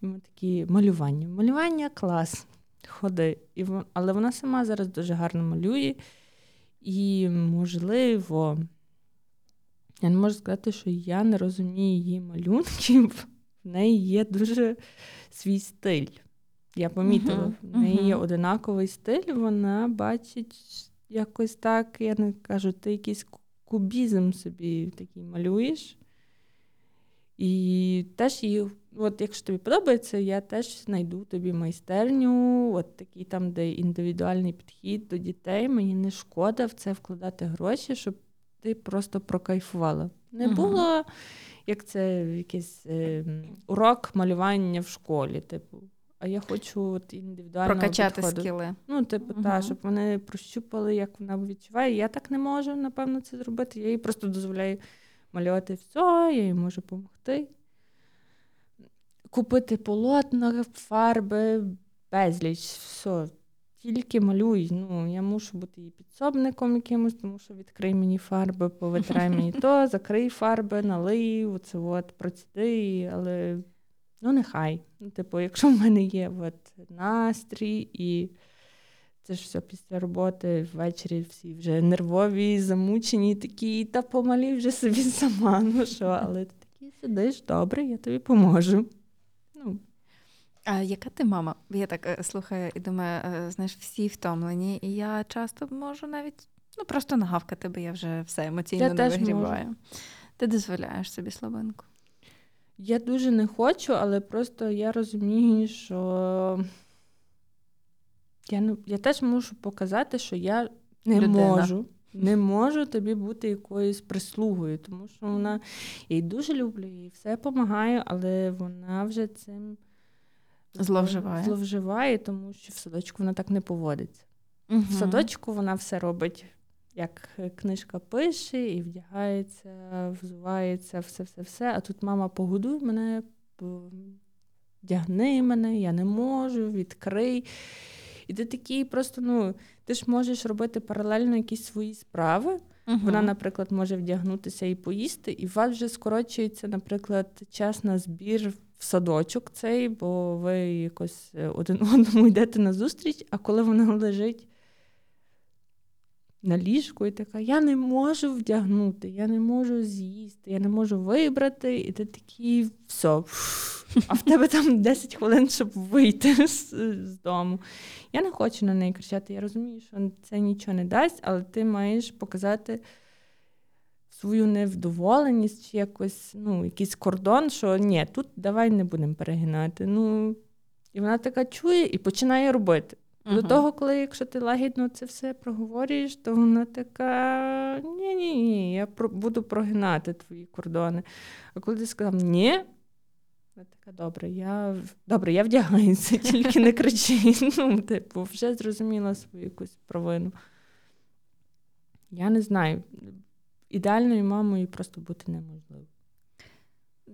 S3: І ми такі малювання. Малювання клас. Ходи. І, але вона сама зараз дуже гарно малює. І, можливо, я не можу сказати, що я не розумію її малюнків. В неї є дуже свій стиль. Я помітила, в неї є одинаковий стиль, вона бачить якось так, я не кажу, ти якийсь кубізм собі такий малюєш. І теж її от якщо тобі подобається, я теж знайду тобі майстерню, от такий там, де індивідуальний підхід до дітей. Мені не шкода в це вкладати гроші, щоб ти просто прокайфувала. Не було як це якийсь е, урок малювання в школі, типу. А я хочу от індивідуального
S2: Прокачати
S3: підходу.
S2: скіли.
S3: Ну, типу,
S2: Мгм.
S3: та, щоб вони прощупали, як вона відчуває. Я так не можу, напевно, це зробити. Я їй просто дозволяю малювати все, я їй можу допомогти. Купити полотна, фарби, безліч, все. Тільки малюй. Ну, я мушу бути її підсобником якимось, тому що відкрий мені фарби, повитрай мені [LAUGHS] то, закрий фарби, налий, оце от, проціди, але ну нехай. Ну, типу, якщо в мене є от, настрій і це ж все після роботи, ввечері всі вже нервові, замучені, такі, та помалі вже собі сама. [LAUGHS] Ну що, але ти такий сидиш, добре, я тобі поможу. Ну,
S2: А яка ти мама? Я так е, слухаю і думаю, е, знаєш, всі втомлені, і я часто можу навіть ну просто нагавкати, бо я вже все емоційно
S3: Я
S2: не
S3: теж
S2: вигріваю. Ти дозволяєш собі слабинку.
S3: Я дуже не хочу, але просто я розумію, що я, не, я теж мушу показати, що я не
S2: Людина.
S3: можу. Не можу тобі бути якоюсь прислугою, тому що вона я її дуже люблю, їй все допомагаю, але вона вже цим
S2: Зловживає.
S3: зловживає, тому що в садочку вона так не поводиться.
S2: Угу.
S3: В садочку вона все робить, як книжка пише, і вдягається, взувається, все-все-все. А тут мама погодуй мене, вдягни мене, я не можу, відкрий. І ти такий просто, ну, ти ж можеш робити паралельно якісь свої справи. Вона, наприклад, може вдягнутися і поїсти, і у вас вже скорочується, наприклад, час на збір в садочок цей, бо ви якось е, один [LAUGHS] одному йдете на зустріч, а коли вона лежить на ліжку і така, я не можу вдягнути, я не можу з'їсти, я не можу вибрати, і ти такий все. [LAUGHS] А в тебе там 10 хвилин, щоб вийти з, з дому. Я не хочу на неї кричати. Я розумію, що це нічого не дасть, але ти маєш показати свою невдоволеність чи якось, ну, якийсь кордон, що ні, тут давай не будемо перегинати. Ну, і вона така чує і починає робити. До того, коли якщо ти лагідно це все проговорюєш, то вона така: ні, ні, ні, я про- буду прогинати твої кордони. А коли ти сказав ні, вона така, добре, я добре, я вдягаюся, [LAUGHS] тільки не кричи. [LAUGHS] Ну, типу, вже зрозуміла свою якусь провину. Я не знаю. Ідеальною мамою просто бути неможливо.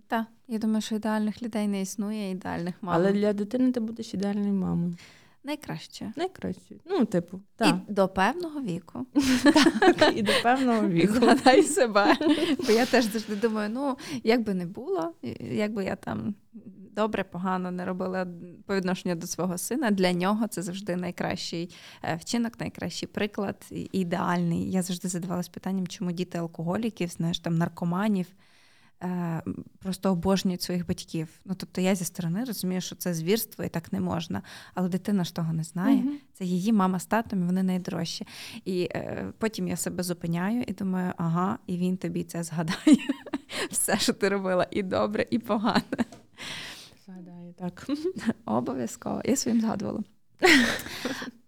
S2: Так, я думаю, що ідеальних людей не існує, ідеальних мам.
S3: Але для дитини ти будеш ідеальною мамою.
S2: Найкраще.
S3: Найкращою. Ну, типу, так.
S2: І до певного віку. [LAUGHS]
S3: І до певного віку.
S2: Згадай себе. [LAUGHS] Бо я теж завжди думаю, ну, як би не було, як би я там добре, погано не робила по відношенню до свого сина, для нього це завжди найкращий е, вчинок, найкращий приклад, ідеальний. Я завжди задавалась питанням, чому діти алкоголіків, знаєш, там наркоманів. Е, Просто обожнюють своїх батьків. Ну тобто я зі сторони розумію, що це звірство і так не можна. Але дитина ж того не знає.
S3: Мгм.
S2: Це її мама з татом, і вони найдорожчі. І е, потім я себе зупиняю і думаю, ага, і він тобі це згадає. [LAUGHS] Все, що ти робила, і добре, і погано.
S3: Згадаю, так. [LAUGHS]
S2: Обов'язково. Я своїм згадувала. [LAUGHS]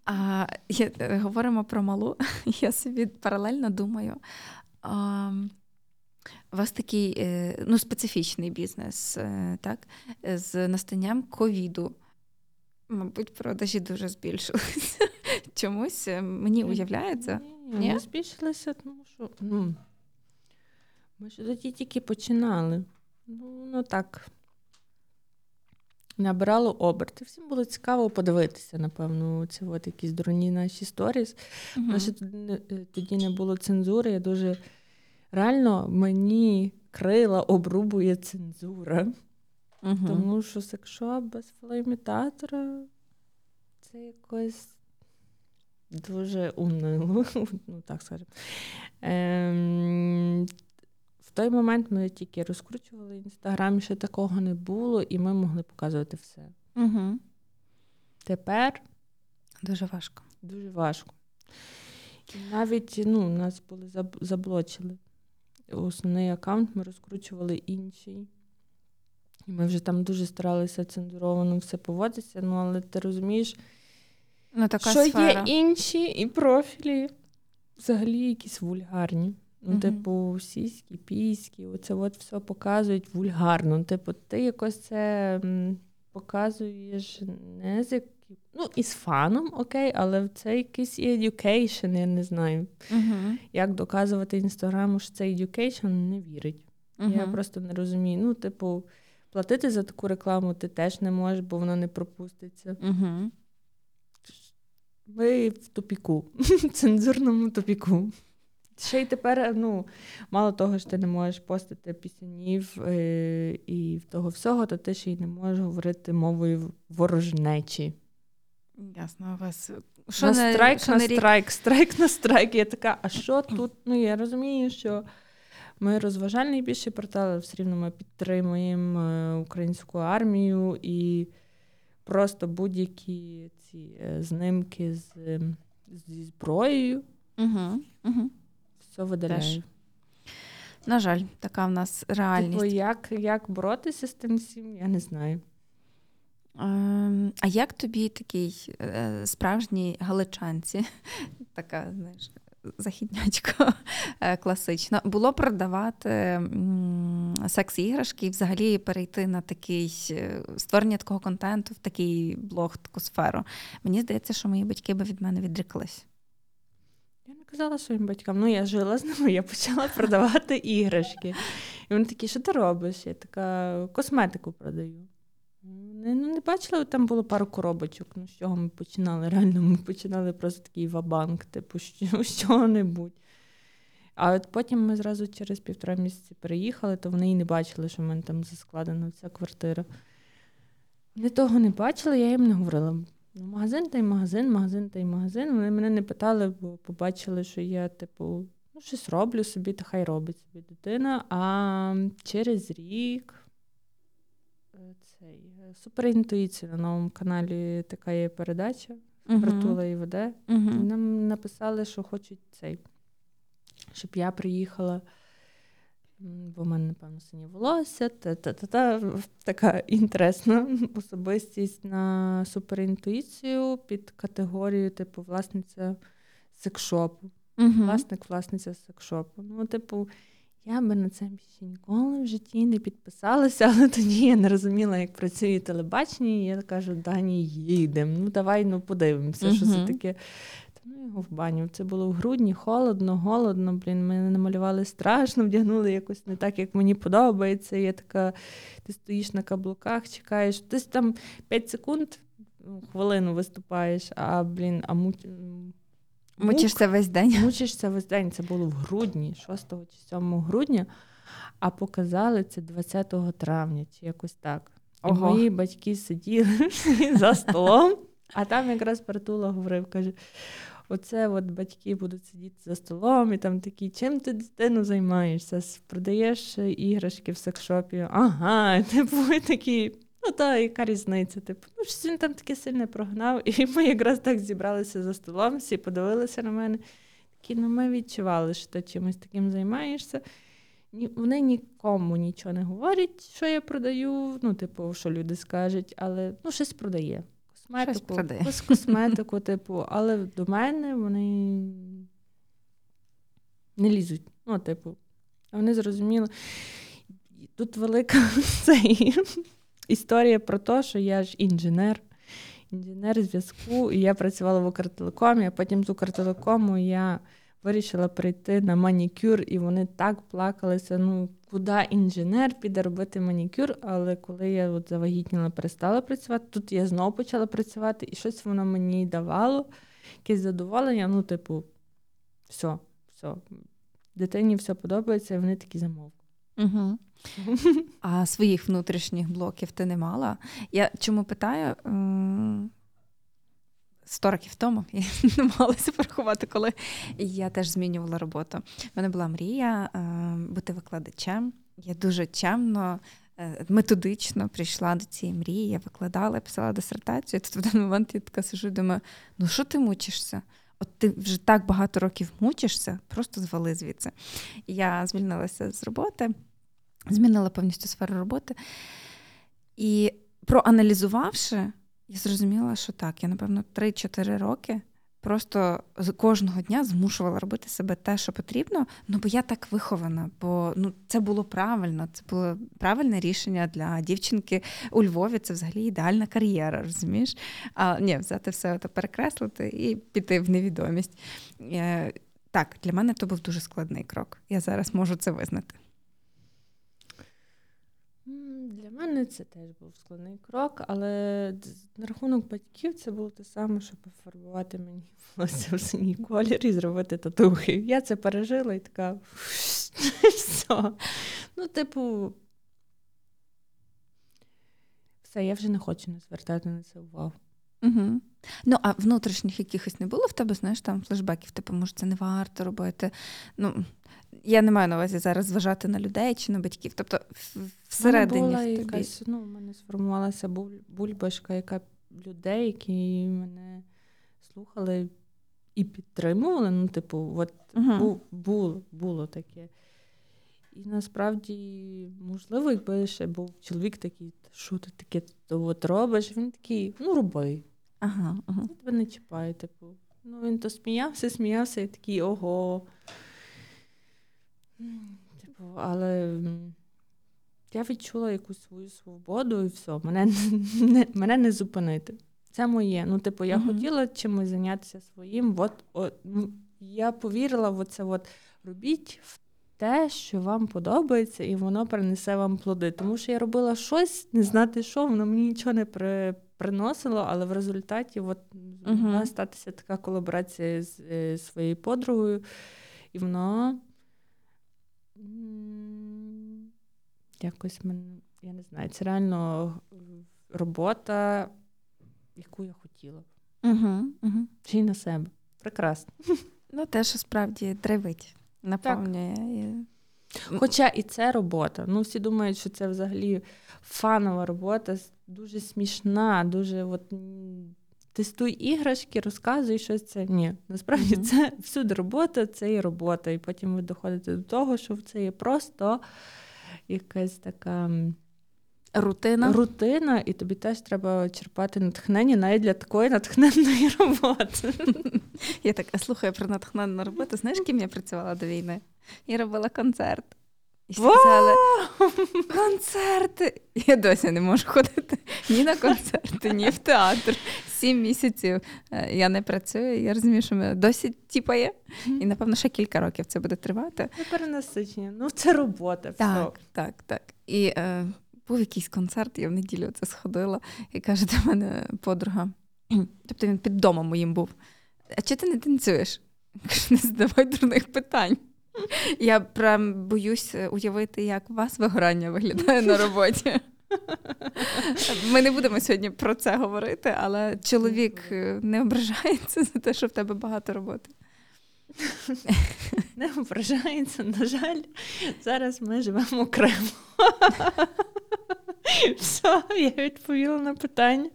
S2: А, я, е, говоримо про малу. Я собі паралельно думаю. А, у вас такий е, ну, специфічний бізнес, е, так? З настанням ковіду. Мабуть, продажі дуже збільшилися. [LAUGHS] Чомусь е, мені уявляється.
S3: Ні,
S2: Ні?
S3: Збільшилися, тому що ну, ми ж тоді тільки починали. Ну, ну так. Набирало оберти. Всім було цікаво подивитися, напевно, ці от якісь дурні наші сторіс.
S2: Мгм.
S3: У нас тоді не- е, тоді не було цензури. Я дуже реально мені крила обрубує цензура.
S2: Мгм.
S3: Тому що секшоп без фалоімітатора це якось дуже унило, [LAUGHS] ну так скажемо. Ем, в той момент ми тільки розкручували інстаграм, ще такого не було, і ми могли показувати все.
S2: Мгм.
S3: Тепер
S2: Дуже важко.
S3: дуже важко. І навіть ну, нас були заблочили. Основний аккаунт ми розкручували інший. І ми вже там дуже старалися цензуровано все поводитися, ну але ти розумієш,
S2: ну, така
S3: що
S2: сфера.
S3: є інші і профілі взагалі якісь вульгарні. Ну,
S2: Мгм.
S3: типу, сіські, піські, оце от все показують вульгарно. Типу, ти якось це показуєш не з ну, із фаном, окей, але це якийсь і education, я не знаю.
S2: Угу.
S3: Як доказувати інстаграму, що це education, не вірить. Я просто не розумію. Ну, типу, платити за таку рекламу ти теж не можеш, бо воно не пропуститься.
S2: Угу.
S3: Ви в тупіку, [LAUGHS] цензурному тупіку. Ще й тепер, ну, мало того, що ти не можеш постити пісенів е- і того всього, то ти ще й не можеш говорити мовою ворожнечі.
S2: Ясно, у вас
S3: Що на
S2: не-
S3: страйк,
S2: що
S3: на
S2: рік-
S3: страйк, страйк на страйк. Я така, а що тут? Ну, я розумію, що ми розважальний більше портал, але все рівно ми підтримуємо е, українську армію і просто будь-які ці е, знимки з, ем, зі зброєю,
S2: Угу. Угу.
S3: все видаляю.
S2: Теж. На жаль, така в нас реальність.
S3: Типу, як, як боротися з тим всім, я не знаю.
S2: Ем, а як тобі такий е, справжній галичанці, [LAUGHS] така, знаєш, західнячка е, класична, було продавати секс-іграшки і взагалі перейти на такий е, створення такого контенту в такий блог, таку сферу? Мені здається, що мої батьки би від мене відреклись.
S3: Я не казала своїм батькам, ну я жила з ними, я почала продавати іграшки. І вони такі, що ти робиш? Я така косметику продаю. Не, ну, не бачила, там було пару коробочок. Ну, з чого ми починали? Реально, ми починали просто такий вабанк, типу, що, [LAUGHS] з чого-небудь. А от потім ми зразу через півтора місяці переїхали, то вони і не бачили, що в мене там заскладена вся квартира. Вони того не бачили, я їм не говорила. Ну, магазин та й магазин, магазин та й магазин. Вони мене не питали, бо побачили, що я, типу, ну, щось роблю собі, та хай робить собі дитина. А через рік цей е, суперінтуїція на новому каналі така є передача. Притула і веде. Нам написали, що хочуть цей, щоб я приїхала. Бо в мене, напевно, синє волосся, та-та-та-та, така інтересна [LAUGHS] особистість на суперінтуїцію під категорію, типу, власниця секшопу. Власник, власниця секшопу. Ну, типу, я би на це більше ніколи в житті не підписалася, [LAUGHS] але тоді я не розуміла, як працює телебачення. І я кажу, Дані, їдемо. Ну, давай ну, подивимося, що це таке. Та ну його в баню. Це було в грудні, холодно, голодно. Блін, мене намалювали страшно, [LAUGHS] вдягнули якось не так, як мені подобається. Я така, ти стоїш на каблуках, чекаєш. Десь там 5 секунд, ну, хвилину виступаєш, а блін, а муть.
S2: Мучишся весь день.
S3: Мучишся весь день. Це було в грудні, 6 чи 7 грудня, а показали це 20 травня, чи якось так. І
S2: Ого.
S3: мої батьки сиділи [LAUGHS] за столом, а там якраз Притула говорив, каже. Оце от батьки будуть сидіти за столом і там такі, чим ти дитину займаєшся? Продаєш іграшки в секшопі? Ага, [LAUGHS] типу, такі, ну та яка різниця? Типу, ну щось він там таке сильне прогнав. [LAUGHS] І ми якраз так зібралися за столом, всі подивилися на мене. Такі, ну ми відчували, що ти чимось таким займаєшся. Ні, вони нікому нічого не говорять, що я продаю. Ну, типу, що люди скажуть, але ну, щось продає. Косметику,
S2: продає.
S3: кос- косметику, [LAUGHS] типу, але до мене вони не лізуть. Ну, типу, вони зрозуміли. Тут велика [LAUGHS] цей, історія про те, що я ж інженер, інженер зв'язку, і я працювала в Укртелекомі, а потім з Укртелекому я вирішила прийти на манікюр, і вони так плакалися. Ну, куди інженер піде робити манікюр? Але коли я от завагітніла, перестала працювати, тут я знову почала працювати, і щось воно мені давало, якесь задоволення. Ну, типу, все, все. Дитині все подобається, і вони такі замовкли.
S2: Угу. А своїх внутрішніх блоків ти не мала? Я чому питаю? Сто років тому я [LAUGHS] намагалася порахувати, коли я теж змінювала роботу. У мене була мрія е, бути викладачем. Я дуже чемно, е, методично прийшла до цієї мрії. Я викладала, писала дисертацію. Тут в один момент я така сижу і думаю: ну що ти мучишся? От ти вже так багато років мучишся, просто звали звідси. Я звільнилася з роботи, змінила повністю сферу роботи. І проаналізувавши, я зрозуміла, що так, я, напевно, 3-4 роки просто кожного дня змушувала робити себе те, що потрібно. Ну бо я так вихована, бо ну це було правильно. Це було правильне рішення для дівчинки у Львові. Це взагалі ідеальна кар'єра, розумієш? А ні, взяти все це перекреслити і піти в невідомість. Е, так, для мене то був дуже складний крок. Я зараз можу це визнати.
S3: Для мене це теж був складний крок, але на рахунок батьків це було те саме, щоб пофарбувати мені [LAUGHS] волосся в синій колір і зробити татухи. Я це пережила і така [LAUGHS] все. Ну, типу, все, я вже не хочу не звертати на це увагу.
S2: Угу. Ну, а внутрішніх якихось не було в тебе, знаєш, там флешбеків, типу, може, це не варто робити. Ну, Я не маю на увазі зараз зважати на людей чи на батьків. Тобто, всередині.
S3: була в тобі. якась, ну, У мене сформувалася бульбашка, яка людей, які мене слухали і підтримували. Ну, типу, от угу. було, було таке. І насправді, можливо, якби ще був чоловік такий, що ти таке то от робиш, він такий, ну роби.
S2: Ага, ага.
S3: Тебе не чіпає, типу. Ну, він то сміявся, сміявся і такий ого. Типу, але я відчула якусь свою свободу і все, мене [LAUGHS] не мене не зупинити. Це моє. Ну, типу, я uh-huh. хотіла чимось зайнятися своїм. От, от, Я повірила в це от робіть в те, що вам подобається, і воно принесе вам плоди. Тому що я робила щось, не знати, що, воно мені нічого не при, приносило, але в результаті от, могла статися така колаборація з е, своєю подругою, і воно якось мене, я не знаю, це реально робота, яку я хотіла.
S2: Угу, угу.
S3: Чи й на себе. Прекрасно.
S2: Ну, те, що справді драйвить, наповнює.
S3: Хоча і це робота. Ну, всі думають, що це взагалі фанова робота, дуже смішна, дуже от, тестуй іграшки, розказуй щось це. Ні, насправді mm-hmm. це [LAUGHS] всюди робота, це і робота. І потім ви доходите до того, що це є просто якась така.
S2: Рутина,
S3: Рутина, і тобі теж треба черпати натхнення навіть для такої натхненної [LAUGHS] роботи.
S2: Я така слухаю про натхненну роботу. Знаєш, ким я працювала до війни? Я робила концерт. І сказали, [LAUGHS] концерти. Я досі не можу ходити ні на концерти, ні в театр. Сім місяців е, я не працюю. Я розумію, що мене досі тіпає. І, напевно, ще кілька років це буде тривати.
S3: Це перенасичення. Ну, це робота.
S2: Так, так, так. І е, був якийсь концерт, я в неділю це сходила, і каже до мене подруга. [CLEARS THROAT] Тобто він під домом моїм був. А чи ти не танцюєш? Кажу, не задавай дурних питань. Я прям боюсь уявити, як у вас вигорання виглядає на роботі. Ми не будемо сьогодні про це говорити, але чоловік не ображається за те, що в тебе багато роботи.
S3: Не ображається, на жаль, зараз ми живемо окремо. Все, я відповіла на питання.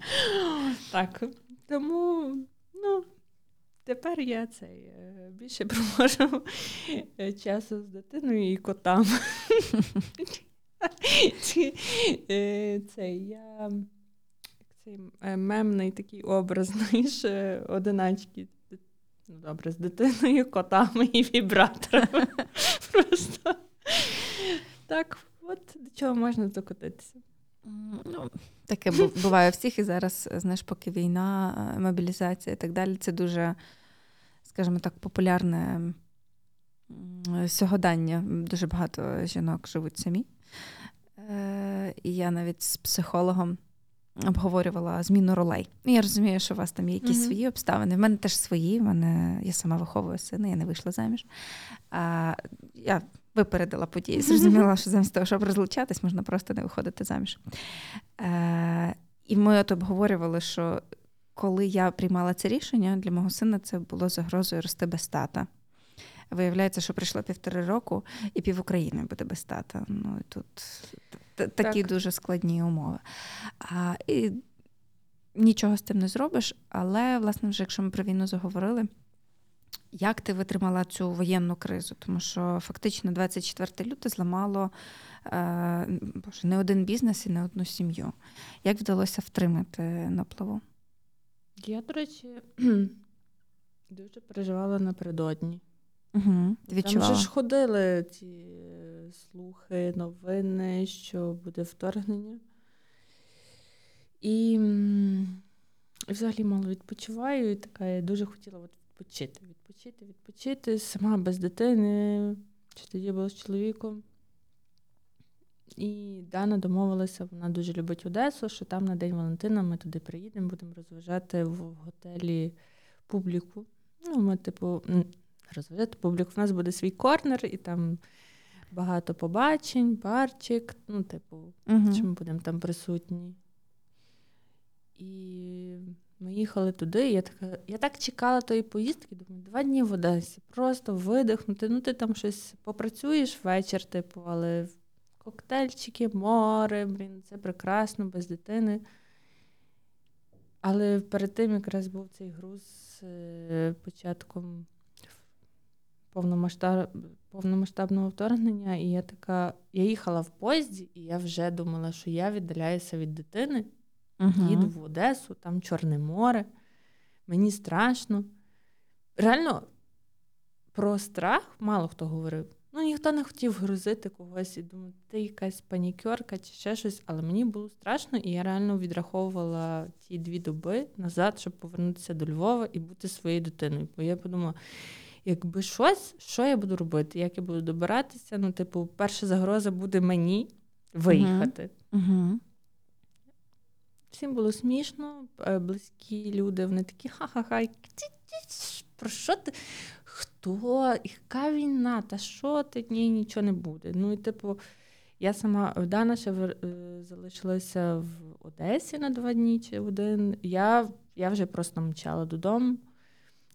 S3: Так, тому, ну, Тепер я цей е, більше провожу е, часу з дитиною і котами. Е, цей я цей мемний такий образ, знаєш, одиначки. Ну, добре, з дитиною, котами і вібраторами. Просто так, от до чого можна докотитися.
S2: Ну, Таке буває у всіх, і зараз, знаєш, поки війна, е, мобілізація і так далі, це дуже, скажімо так, популярне сьогодення. Дуже багато жінок живуть самі. Е, і я навіть з психологом обговорювала зміну ролей. Я розумію, що у вас там є якісь mm-hmm. свої обставини. В мене теж свої. В мене, Я сама виховую сина, я не вийшла заміж. А, Я випередила події. Зрозуміла, що замість того, щоб розлучатись, можна просто не виходити заміж. Е, І ми от обговорювали, що коли я приймала це рішення, для мого сина це було загрозою рости без тата. Виявляється, що прийшло півтори року, і пів України буде без тата. Ну і тут такі так. дуже складні умови. А, І нічого з тим не зробиш, але, власне, вже якщо ми про війну заговорили, Як ти витримала цю воєнну кризу? Тому що фактично 24 лютого зламало е, боже, не один бізнес і не одну сім'ю. Як вдалося втримати на плаву?
S3: Я, до речі, [CLEARS THROAT] дуже переживала напередодні.
S2: Угу,
S3: Там вже ж ходили ці е, слухи, новини, що буде вторгнення. І, і взагалі мало відпочиваю, і така я дуже хотіла от відпочити, відпочити, відпочити. Сама без дитини, чи тоді була з чоловіком. І Дана домовилася, вона дуже любить Одесу, що там на День Валентина ми туди приїдемо, будемо розважати в готелі публіку. Ну, ми, типу, розважати публіку. У нас буде свій корнер, і там багато побачень, барчик. Ну, типу, угу. що ми будемо там присутні. І ми їхали туди. і Я така, я так чекала тої поїздки, думаю, два дні в Одесі, просто видихнути. Ну, ти там щось попрацюєш вечір, типу, але коктейльчики, море, блін, це прекрасно, без дитини. Але перед тим якраз був цей груз з е, початком повномасштаб... повномасштабного вторгнення, і я така, я їхала в поїзді, і я вже думала, що я віддаляюся від дитини, uh їду в Одесу, там Чорне море, мені страшно. Реально, про страх мало хто говорив. Ну, ніхто не хотів грузити когось і думати, ти якась панікерка чи ще щось, але мені було страшно, і я реально відраховувала ті дві доби назад, щоб повернутися до Львова і бути своєю дитиною. Бо я подумала, якби щось, що я буду робити, як я буду добиратися. Ну, типу, перша загроза буде мені виїхати.
S2: Uh-huh.
S3: Всім було смішно, е, близькі люди, вони такі ха-ха-ха, про що ти? Хто? Яка війна? Та що ти? Ні, нічого не буде. Ну і типу, я сама Дана ще е, залишилася в Одесі на два дні чи один. Я я вже просто мчала додому.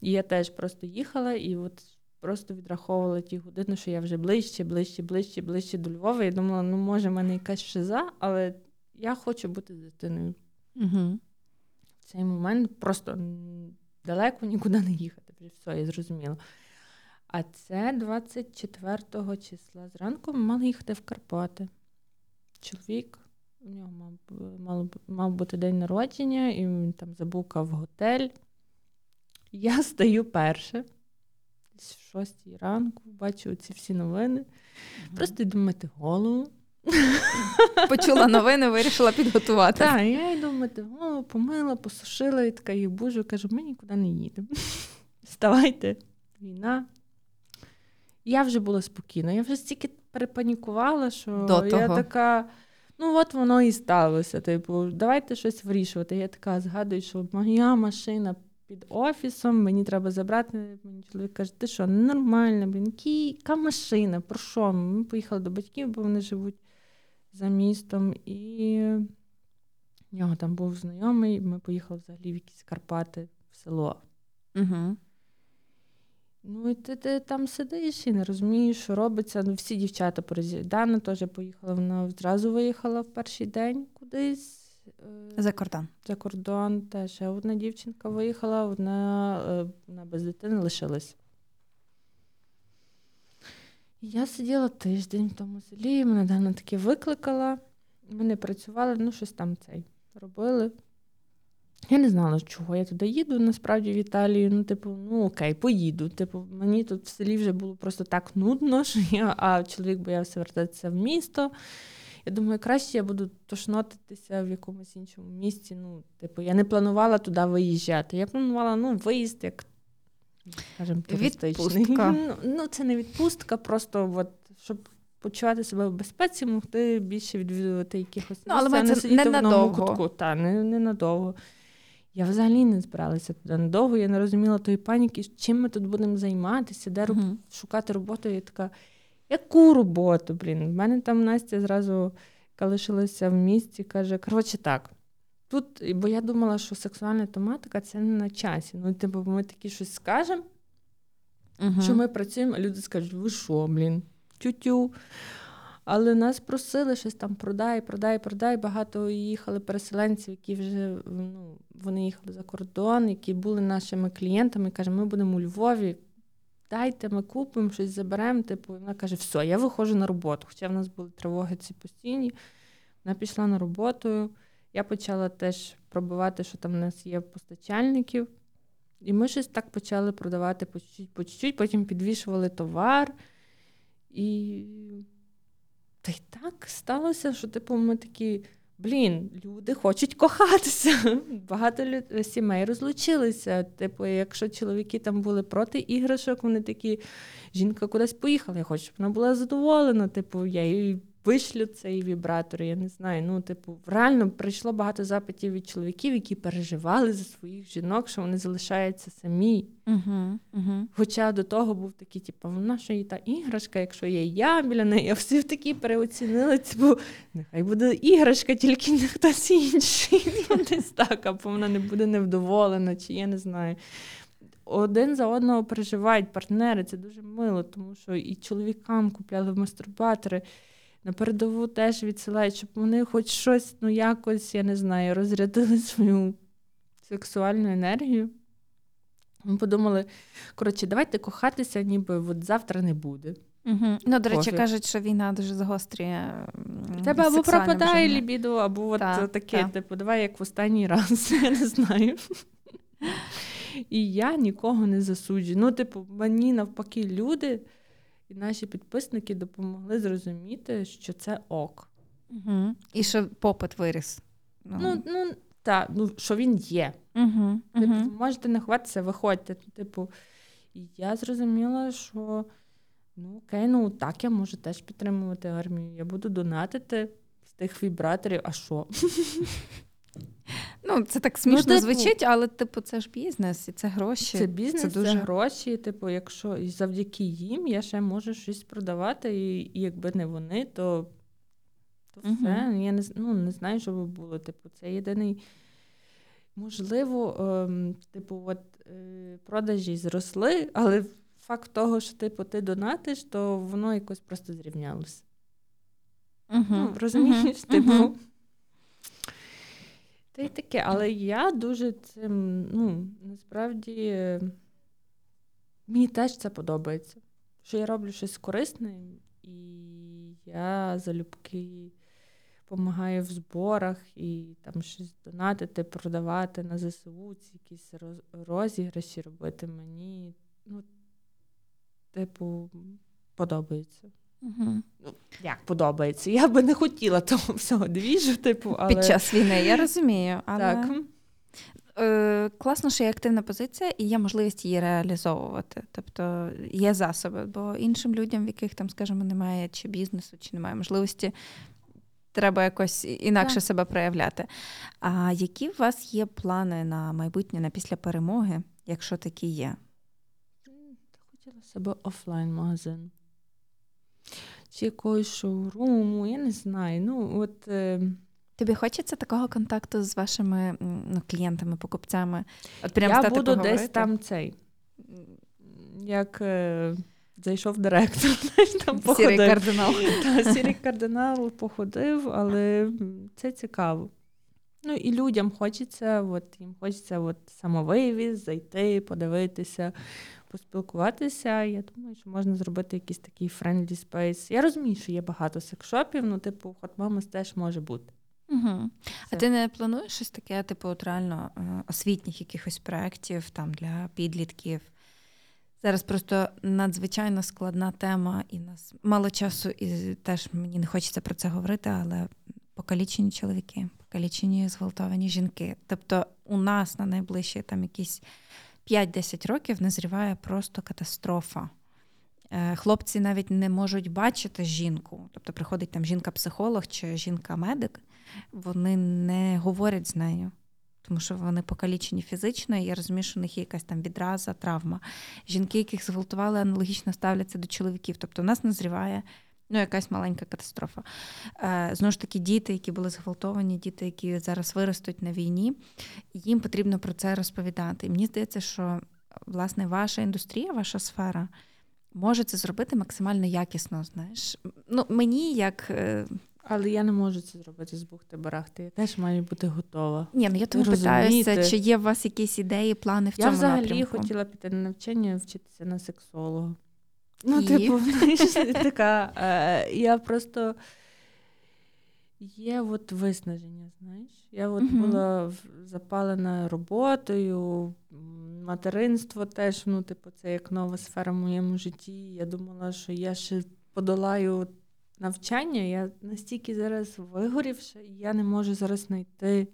S3: І я теж просто їхала і от просто відраховувала ті години, що я вже ближче, ближче, ближче, ближче до Львова. Я думала, ну може в мене якась шиза, але я хочу бути з дитиною.
S2: Угу.
S3: В цей момент просто далеко нікуди не їхати. Все, я зрозуміла. А це 24 числа зранку ми мали їхати в Карпати. Чоловік, у нього мав мав, мав бути день народження, і він там забукав готель. Я [LAUGHS] стаю перше, десь в шостій ранку, бачу ці всі новини. Mm-hmm. Просто йду мити голову. [LAUGHS]
S2: Почула новини, вирішила підготувати.
S3: Так, я йду голову, помила, посушила і така їх бужу, кажу, ми нікуди не їдемо. [LAUGHS] Вставайте, війна. Я вже була спокійна, я вже стільки перепанікувала, що
S2: До
S3: я
S2: того.
S3: така. Ну, от воно і сталося. Типу, давайте щось вирішувати. Я така згадую, що моя машина під офісом, мені треба забрати. Мені чоловік каже, ти що, нормально, блін, яка машина? Про що? Ми поїхали до батьків, бо вони живуть за містом. І в нього там був знайомий, ми поїхали взагалі в якісь Карпати в село.
S2: Угу.
S3: Ну, і ти, ти там сидиш і не розумієш, що робиться. Ну, всі дівчата порозі. Дана теж поїхала, вона одразу виїхала в перший день кудись.
S2: Е, за кордон.
S3: За кордон теж. одна дівчинка виїхала, одна, е, одна без дитини лишилась. Я сиділа тиждень в тому селі, мене Дана таки викликала. Ми не працювали, ну щось там цей робили. Я не знала, чого я туди їду, насправді в Італію. Ну, типу, ну окей, поїду. Типу, мені тут в селі вже було просто так нудно, що я, а чоловік боявся вертатися в місто. Я думаю, краще я буду тошнотитися в якомусь іншому місці. Ну, типу, я не планувала туди виїжджати. Я планувала ну, виїзд як скажімо, туристичний.
S2: Відпустка.
S3: Ну, ну, це не відпустка, просто от, щоб почувати себе в безпеці, могти більше відвідувати якихось
S2: ну, але це не сидіти в одному кутку.
S3: Та, не, не надовго. Я взагалі не збиралася туди надовго, я не розуміла тої паніки, чим ми тут будемо займатися, де uh-huh. шукати роботу. Я така, яку роботу, блін? У мене там Настя зразу лишилася в місті, каже, коротше так. Тут, бо я думала, що сексуальна тематика це не на часі. Ну, типу, ми такі щось скажемо, uh-huh. що ми працюємо, а люди скажуть, ви що, блін, тю-тю. Але нас просили щось там продай, продай, продай. Багато їхали переселенців, які вже ну, вони їхали за кордон, які були нашими клієнтами. Каже, ми будемо у Львові. дайте, ми купимо, щось заберемо. Типу, вона каже, все, я виходжу на роботу. Хоча в нас були тривоги ці постійні. Вона пішла на роботу. Я почала теж пробувати, що там в нас є постачальників. І ми щось так почали продавати по чуть-чуть, по чуть-чуть, потім підвішували товар. І та й так сталося, що типу, ми такі. Блін, люди хочуть кохатися. [LAUGHS] Багато сімей розлучилися. Типу, якщо чоловіки там були проти іграшок, вони такі, жінка кудись поїхала, я хочу, щоб вона була задоволена. Типу, я їй вишлю цей вібратор. Я не знаю. Ну, типу, реально прийшло багато запитів від чоловіків, які переживали за своїх жінок, що вони залишаються самі.
S2: Угу, угу.
S3: Хоча до того був такий, типу, вона що і та іграшка, якщо є я біля неї, а всі такі переоцінили, типу, нехай буде іграшка, тільки не хтось інший. [LAUGHS] Ну, десь так, або вона не буде невдоволена, чи я не знаю. Один за одного переживають партнери, це дуже мило, тому що і чоловікам купляли мастурбатори на передову теж відсилають, щоб вони хоч щось, ну якось, я не знаю, розрядили [LAUGHS] свою сексуальну енергію. Ми подумали, коротше, давайте кохатися, ніби от завтра не буде.
S2: Угу. Ну, до речі, Пофіг. кажуть, що війна дуже загострює.
S3: Тебе або пропадає лібідо, або от та, таке, та. типу, давай як в останній раз, [LAUGHS] я не знаю. [LAUGHS] І я нікого не засуджую. Ну, типу, мені навпаки, люди і наші підписники допомогли зрозуміти, що це ок.
S2: Угу. І що попит виріс.
S3: Ну, ну, ну так, ну, що він є. Угу. Типу, угу. Можете не ховатися, виходьте. Типу, і я зрозуміла, що ну окей, ну так я можу теж підтримувати армію. Я буду донатити з тих вібраторів, а що? [LAUGHS]
S2: Ну, це так смішно ну, типу, звучить, але типу, це ж бізнес, і це гроші.
S3: Це бізнес, це, дуже... це гроші. Типу, якщо і завдяки їм я ще можу щось продавати, і, і якби не вони, то то угу. все. Я не ну, не знаю, що би було. Типу, це єдиний. Можливо, ем, типу, от е, продажі зросли, але факт того, що типу, ти донатиш, то воно якось просто зрівнялося.
S2: Угу. Ну,
S3: Розумієш? Угу. Типу. Та й таке, але я дуже цим, ну, насправді, мені теж це подобається. Що я роблю щось корисне, і я залюбки допомагаю в зборах і там щось донатити, продавати на ЗСУ, ці якісь розіграші робити мені. Ну, типу, подобається.
S2: Угу.
S3: Як подобається? Я би не хотіла того всього двіжу, типу, але...
S2: Під час війни, я розумію. але... Так. Е, Класно, що є активна позиція і є можливість її реалізовувати. Тобто є засоби, бо іншим людям, в яких там, скажімо, немає чи бізнесу, чи немає можливості, треба якось інакше так. себе проявляти. А які у вас є плани на майбутнє, на після перемоги, якщо такі є?
S3: Хотіла себе офлайн-магазин чи якогось шоуруму, я не знаю. Ну, от... Е...
S2: Тобі хочеться такого контакту з вашими ну, клієнтами, покупцями?
S3: От прям Я буду поговорити? десь там цей. Як е, зайшов директор, [LAUGHS] там походив.
S2: Сірий кардинал. [LAUGHS]
S3: Та, Сірий кардинал походив, але це цікаво. Ну і людям хочеться, от, їм хочеться от, самовивіз, зайти, подивитися, поспілкуватися. Я думаю, що можна зробити якийсь такий friendly space. Я розумію, що є багато секшопів, ну, типу, Hot Mamas теж може бути.
S2: Угу. А ти не плануєш щось таке, типу, от реально е, освітніх якихось проєктів там для підлітків? Зараз просто надзвичайно складна тема, і нас мало часу, і теж мені не хочеться про це говорити, але покалічені чоловіки, покалічені зґвалтовані жінки. Тобто у нас на найближчі там якісь 5-10 років назріває просто катастрофа. Е, хлопці навіть не можуть бачити жінку, тобто приходить там жінка-психолог чи жінка-медик, вони не говорять з нею, тому що вони покалічені фізично, і я розумію, що у них є якась там відраза, травма. Жінки, яких зґвалтували, аналогічно ставляться до чоловіків. Тобто у нас назріває Ну, якась маленька катастрофа. Е, знову ж таки, діти, які були зґвалтовані, діти, які зараз виростуть на війні, їм потрібно про це розповідати. І мені здається, що власне ваша індустрія, ваша сфера може це зробити максимально якісно. Знаєш, ну мені як. Е,
S3: Але я не можу це зробити з бухти барахти. Я теж маю бути готова.
S2: Ні, ну я тому питаюся, чи є у вас якісь ідеї, плани в
S3: Я
S2: цьому
S3: взагалі хотіла піти на навчання вчитися на сексолога. Ну,
S2: І?
S3: типу, [LAUGHS] така. Е, я просто є от виснаження, знаєш. Я от
S2: Мгм.
S3: була запалена роботою, материнство теж, ну, типу, це як нова сфера в моєму житті. Я думала, що я ще подолаю навчання. Я настільки зараз вигорівша, і я не можу зараз знайти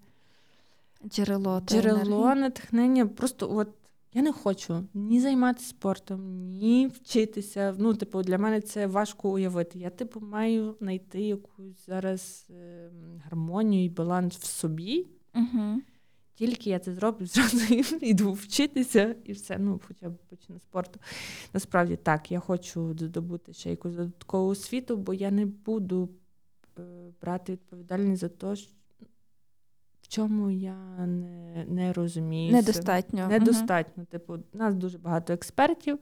S2: Джерело,
S3: джерело натхнення. Просто от я не хочу ні займатися спортом, ні вчитися. Ну, типу, для мене це важко уявити. Я, типу, маю знайти якусь зараз е, гармонію і баланс в собі.
S2: Угу.
S3: Тільки я це зроблю, [LAUGHS] зразу йду вчитися і все. Ну, хоча б почну спорту. Насправді так, я хочу здобути ще якусь додаткову освіту, бо я не буду е, брати відповідальність за те, що- в чому я не, не розумію.
S2: Недостатньо.
S3: Недостатньо. Типу, у нас дуже багато експертів,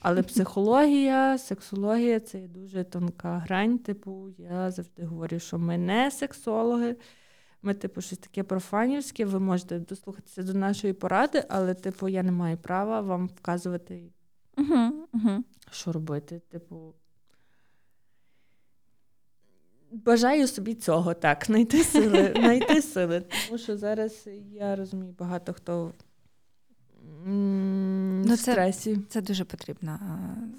S3: але психологія, сексологія це дуже тонка грань. Типу, я завжди говорю, що ми не сексологи. Ми, типу, щось таке профанівське, ви можете дослухатися до нашої поради, але, типу, я не маю права вам вказувати,
S2: Угу. Угу.
S3: що робити. Типу. Бажаю собі цього, так, знайти сили, [LAUGHS] знайти сили. Тому що зараз я розумію, багато хто
S2: Ну,
S3: в
S2: це-
S3: стресі.
S2: Це дуже потрібно.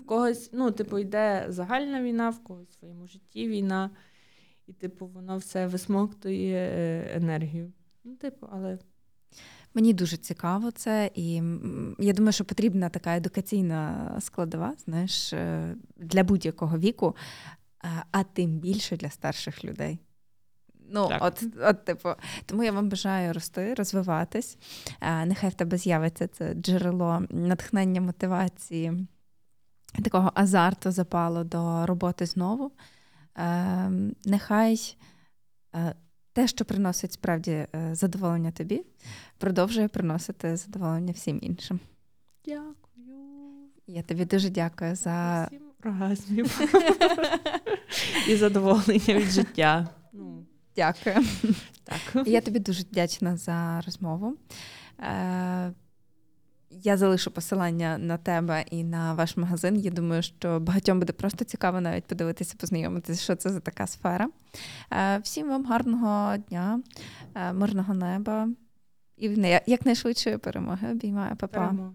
S3: В когось, ну, типу, йде загальна війна, в когось в своєму житті війна, і, типу, воно все висмоктує е, енергію. Ну, типу, але
S2: Мені дуже цікаво це, і я думаю, що потрібна така едукаційна складова, знаєш, е, для будь-якого віку, а тим більше для старших людей. Ну,
S3: Так.
S2: от, от, типу, тому я вам бажаю рости, розвиватись. Е, Нехай в тебе з'явиться це джерело натхнення, мотивації, такого азарту, запалу до роботи знову. Е, Нехай е, те, що приносить справді е, задоволення тобі, продовжує приносити задоволення всім іншим.
S3: дякую.
S2: Я тобі дуже дякую за
S3: Всім оргазмів. [LAUGHS] І задоволення від життя. Ну,
S2: дякую.
S3: так.
S2: Я тобі дуже вдячна за розмову. Е, Я залишу посилання на тебе і на ваш магазин. Я думаю, що багатьом буде просто цікаво навіть подивитися, познайомитися, що це за така сфера. Е, Всім вам гарного дня, е, мирного неба і якнайшвидшої перемоги. Обіймаю, папа.